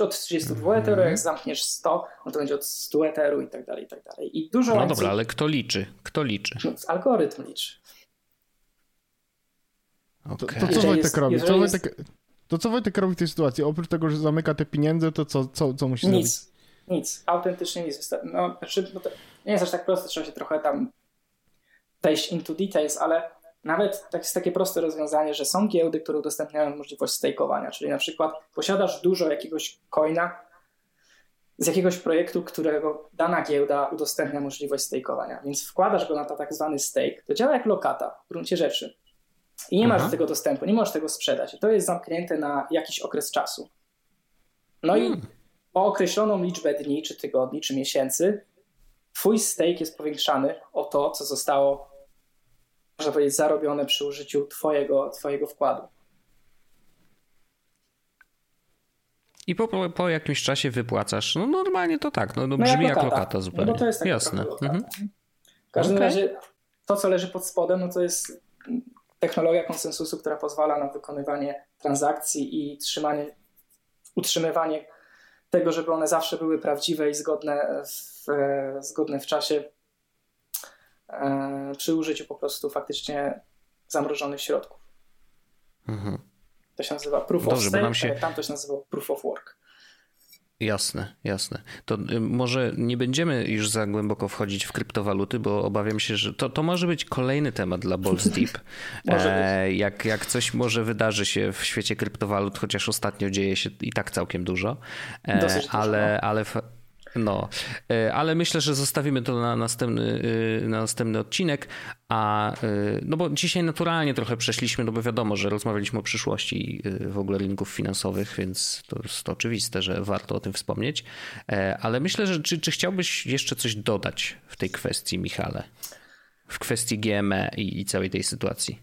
Od 32 eteru, jak zamkniesz 100, no to będzie od 100 eteru i tak dalej, i tak dalej. I dużo no łańcuch... dobra, ale kto liczy? Kto liczy? No, algorytm liczy. Okay. To, to, co Wojtek robi? Co Wojtek, jest... To co Wojtek robi w tej sytuacji? Oprócz tego, że zamyka te pieniądze, to co, co, co musi nic, zrobić? Nic, autentycznie nic. No, znaczy, no to nie jest aż tak proste, trzeba się trochę tam wejść into details, ale nawet tak jest takie proste rozwiązanie, że są giełdy, które udostępniają możliwość stakeowania, czyli na przykład posiadasz dużo jakiegoś coina z jakiegoś projektu, którego dana giełda udostępnia możliwość stakeowania, więc wkładasz go na to tak zwany stake. To działa jak lokata w gruncie rzeczy. I nie masz Aha. do tego dostępu, nie możesz tego sprzedać. I to jest zamknięte na jakiś okres czasu. No hmm. i o określoną liczbę dni, czy tygodni, czy miesięcy, twój stake jest powiększany o to, co zostało, można powiedzieć, zarobione przy użyciu twojego, twojego wkładu. I po, po jakimś czasie wypłacasz. No normalnie to tak, no, no, no brzmi jak lokata, jak lokata zupełnie. No to jest Jasne. Mhm. W każdym okay. razie to, co leży pod spodem, no to jest technologia konsensusu, która pozwala na wykonywanie transakcji i trzymanie, utrzymywanie tego, żeby one zawsze były prawdziwe i zgodne w, zgodne w czasie e, przy użyciu po prostu faktycznie zamrożonych środków. Mhm. To się nazywa proof Dobrze, of stake, się... tam to się nazywa proof of work. Jasne, jasne. To y, może nie będziemy już za głęboko wchodzić w kryptowaluty, bo obawiam się, że to, to może być kolejny temat dla Balls Deep. e, jak, jak coś może wydarzy się w świecie kryptowalut, chociaż ostatnio dzieje się i tak całkiem dużo, e, ale, no. ale no, e, ale myślę, że zostawimy to na następny, e, na następny odcinek. A e, no bo dzisiaj naturalnie trochę przeszliśmy, no bo wiadomo, że rozmawialiśmy o przyszłości w ogóle rynków finansowych, więc to jest oczywiste, że warto o tym wspomnieć. Ale myślę, że czy, czy chciałbyś jeszcze coś dodać w tej kwestii, Michale? W kwestii GME i, i całej tej sytuacji?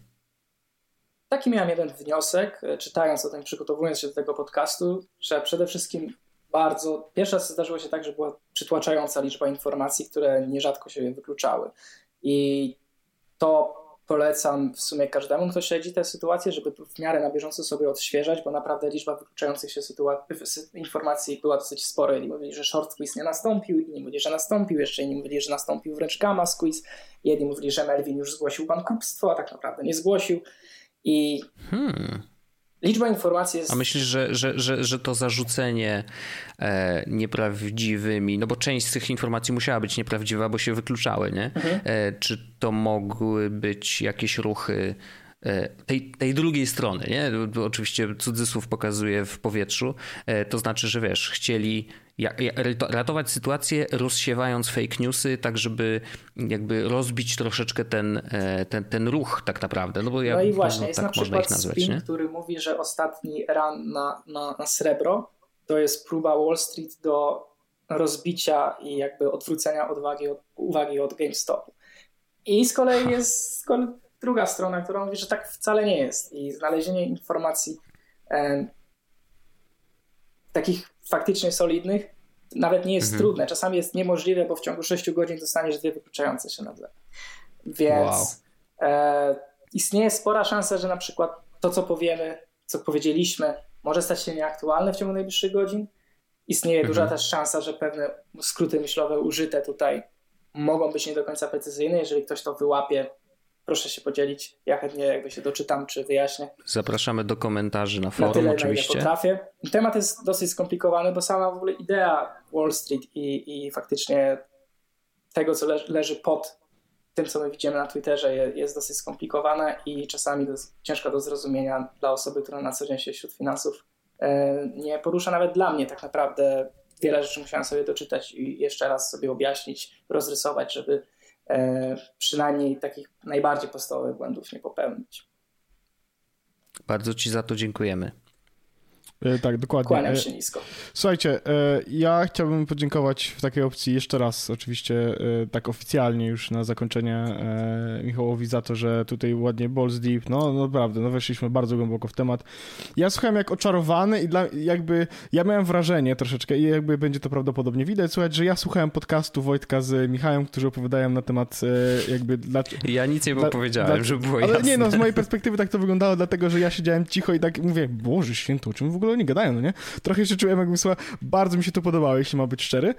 Taki miałem jeden wniosek, czytając o tym, przygotowując się do tego podcastu, że przede wszystkim bardzo. Pierwszy raz zdarzyło się tak, że była przytłaczająca liczba informacji, które nierzadko się wykluczały. I to polecam w sumie każdemu, kto śledzi tę sytuację, żeby w miarę na bieżąco sobie odświeżać, bo naprawdę liczba wykluczających się informacji była dosyć spora. Jedni mówili, że short squeeze nie nastąpił, inni mówili, że nastąpił, jeszcze inni mówili, że nastąpił wręcz gamma squeeze, jedni mówili, że Melvin już zgłosił bankructwo, a tak naprawdę nie zgłosił. I hmm. Liczba informacji jest. A myślisz, że, że, że, że to zarzucenie e, nieprawdziwymi, no bo część z tych informacji musiała być nieprawdziwa, bo się wykluczały, nie? Mhm. E, czy to mogły być jakieś ruchy e, tej, tej drugiej strony, nie? Oczywiście cudzysłów pokazuje w powietrzu. E, to znaczy, że wiesz, chcieli ratować sytuację, rozsiewając fake newsy, tak żeby jakby rozbić troszeczkę ten, e, ten, ten ruch tak naprawdę. No, bo ja, no i właśnie, no, jest tak na przykład nazwać, spin, nie? który mówi, że ostatni run na, na, na srebro to jest próba Wall Street do rozbicia i jakby odwrócenia odwagi od, uwagi od GameStopu. I z kolei jest z kolei druga strona, która mówi, że tak wcale nie jest. I znalezienie informacji e, takich faktycznie solidnych nawet nie jest mhm. trudne. Czasami jest niemożliwe, bo w ciągu 6 godzin dostaniesz dwie wykluczające się nagle. Więc wow. e, istnieje spora szansa, że na przykład to, co powiemy, co powiedzieliśmy, może stać się nieaktualne w ciągu najbliższych godzin. Istnieje mhm. duża też szansa, że pewne skróty myślowe użyte tutaj mogą być nie do końca precyzyjne. Jeżeli ktoś to wyłapie, proszę się podzielić. Ja chętnie jakby się doczytam czy wyjaśnię. Zapraszamy do komentarzy na forum na tyle, oczywiście. Na ile potrafię. Temat jest dosyć skomplikowany, bo sama w ogóle idea Wall Street i, i faktycznie tego, co leży, leży pod tym, co my widzimy na Twitterze, jest dosyć skomplikowana i czasami do, ciężka do zrozumienia dla osoby, która na co dzień się wśród finansów e, nie porusza. Nawet dla mnie tak naprawdę wiele rzeczy musiałem sobie doczytać i jeszcze raz sobie objaśnić, rozrysować, żeby przynajmniej takich najbardziej podstawowych błędów nie popełnić. Bardzo Ci za to dziękujemy. E, tak, dokładnie. Kłaniam się nisko. Słuchajcie, e, ja chciałbym podziękować w takiej opcji jeszcze raz, oczywiście e, tak oficjalnie już na zakończenie Michałowi za to, że tutaj ładnie balls deep, no, no naprawdę, no weszliśmy bardzo głęboko w temat. Ja słuchałem jak oczarowany i dla, jakby, ja miałem wrażenie troszeczkę i jakby będzie to prawdopodobnie widać, słuchać, że ja słuchałem podcastu Wojtka z Michałem, którzy opowiadają na temat jakby... Dla, ja nic nie powiedziałem, dla, żeby było ale jasne. nie, no z mojej perspektywy tak to wyglądało, dlatego, że ja siedziałem cicho i tak mówię, Boże święto, o czym w ogóle oni gadają, no nie? Trochę się czułem, jakbym słuchał, bardzo mi się to podobało, jeśli ma być szczery.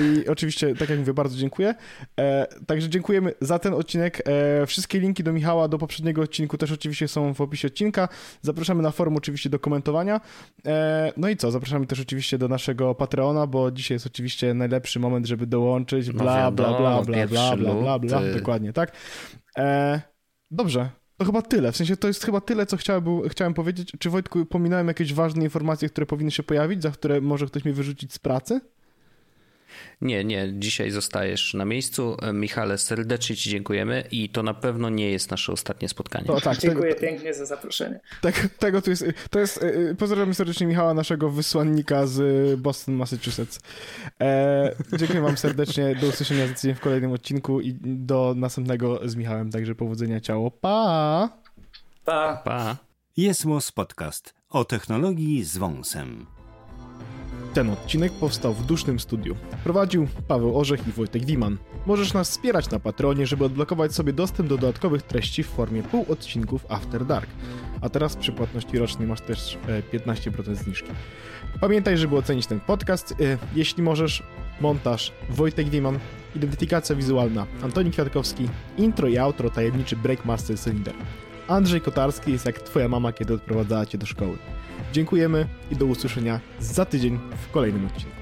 I oczywiście, tak jak mówię, bardzo dziękuję. E, także dziękujemy za ten odcinek. E, wszystkie linki do Michała, do poprzedniego odcinku też oczywiście są w opisie odcinka. Zapraszamy na forum oczywiście do komentowania. E, no i co, zapraszamy też oczywiście do naszego Patreona, bo dzisiaj jest oczywiście najlepszy moment, żeby dołączyć, bla, bla, bla, bla, bla, bla, bla, bla, bla, dokładnie, tak. Dobrze, to chyba tyle. W sensie to jest chyba tyle, co chciałem, chciałem powiedzieć. Czy Wojtku, pominąłem jakieś ważne informacje, które powinny się pojawić, za które może ktoś mnie wyrzucić z pracy? Nie, nie, dzisiaj zostajesz na miejscu. Michale, serdecznie Ci dziękujemy i to na pewno nie jest nasze ostatnie spotkanie. O, tak, Dziękuję tego, pięknie za zaproszenie. Tak, tego tu jest, to jest, y, y, pozdrawiam serdecznie Michała, naszego wysłannika z Boston, Massachusetts. E, dziękuję Wam serdecznie, do usłyszenia w kolejnym odcinku i do następnego z Michałem, także powodzenia, ciało, pa! Pa! Pa! Jest Podcast o technologii z wąsem. Ten odcinek powstał w dusznym studiu. Prowadził Paweł Orzech i Wojtek Wiman. Możesz nas wspierać na Patronie, żeby odblokować sobie dostęp do dodatkowych treści w formie półodcinków After Dark. A teraz przy płatności rocznej masz też 15% e, zniżki. Pamiętaj, żeby ocenić ten podcast. E, jeśli możesz, montaż Wojtek Wiman, identyfikacja wizualna Antoni Kwiatkowski, intro i outro tajemniczy Breakmaster Cylinder. Andrzej Kotarski jest jak twoja mama, kiedy odprowadzała cię do szkoły. Dziękujemy i do usłyszenia za tydzień w kolejnym odcinku.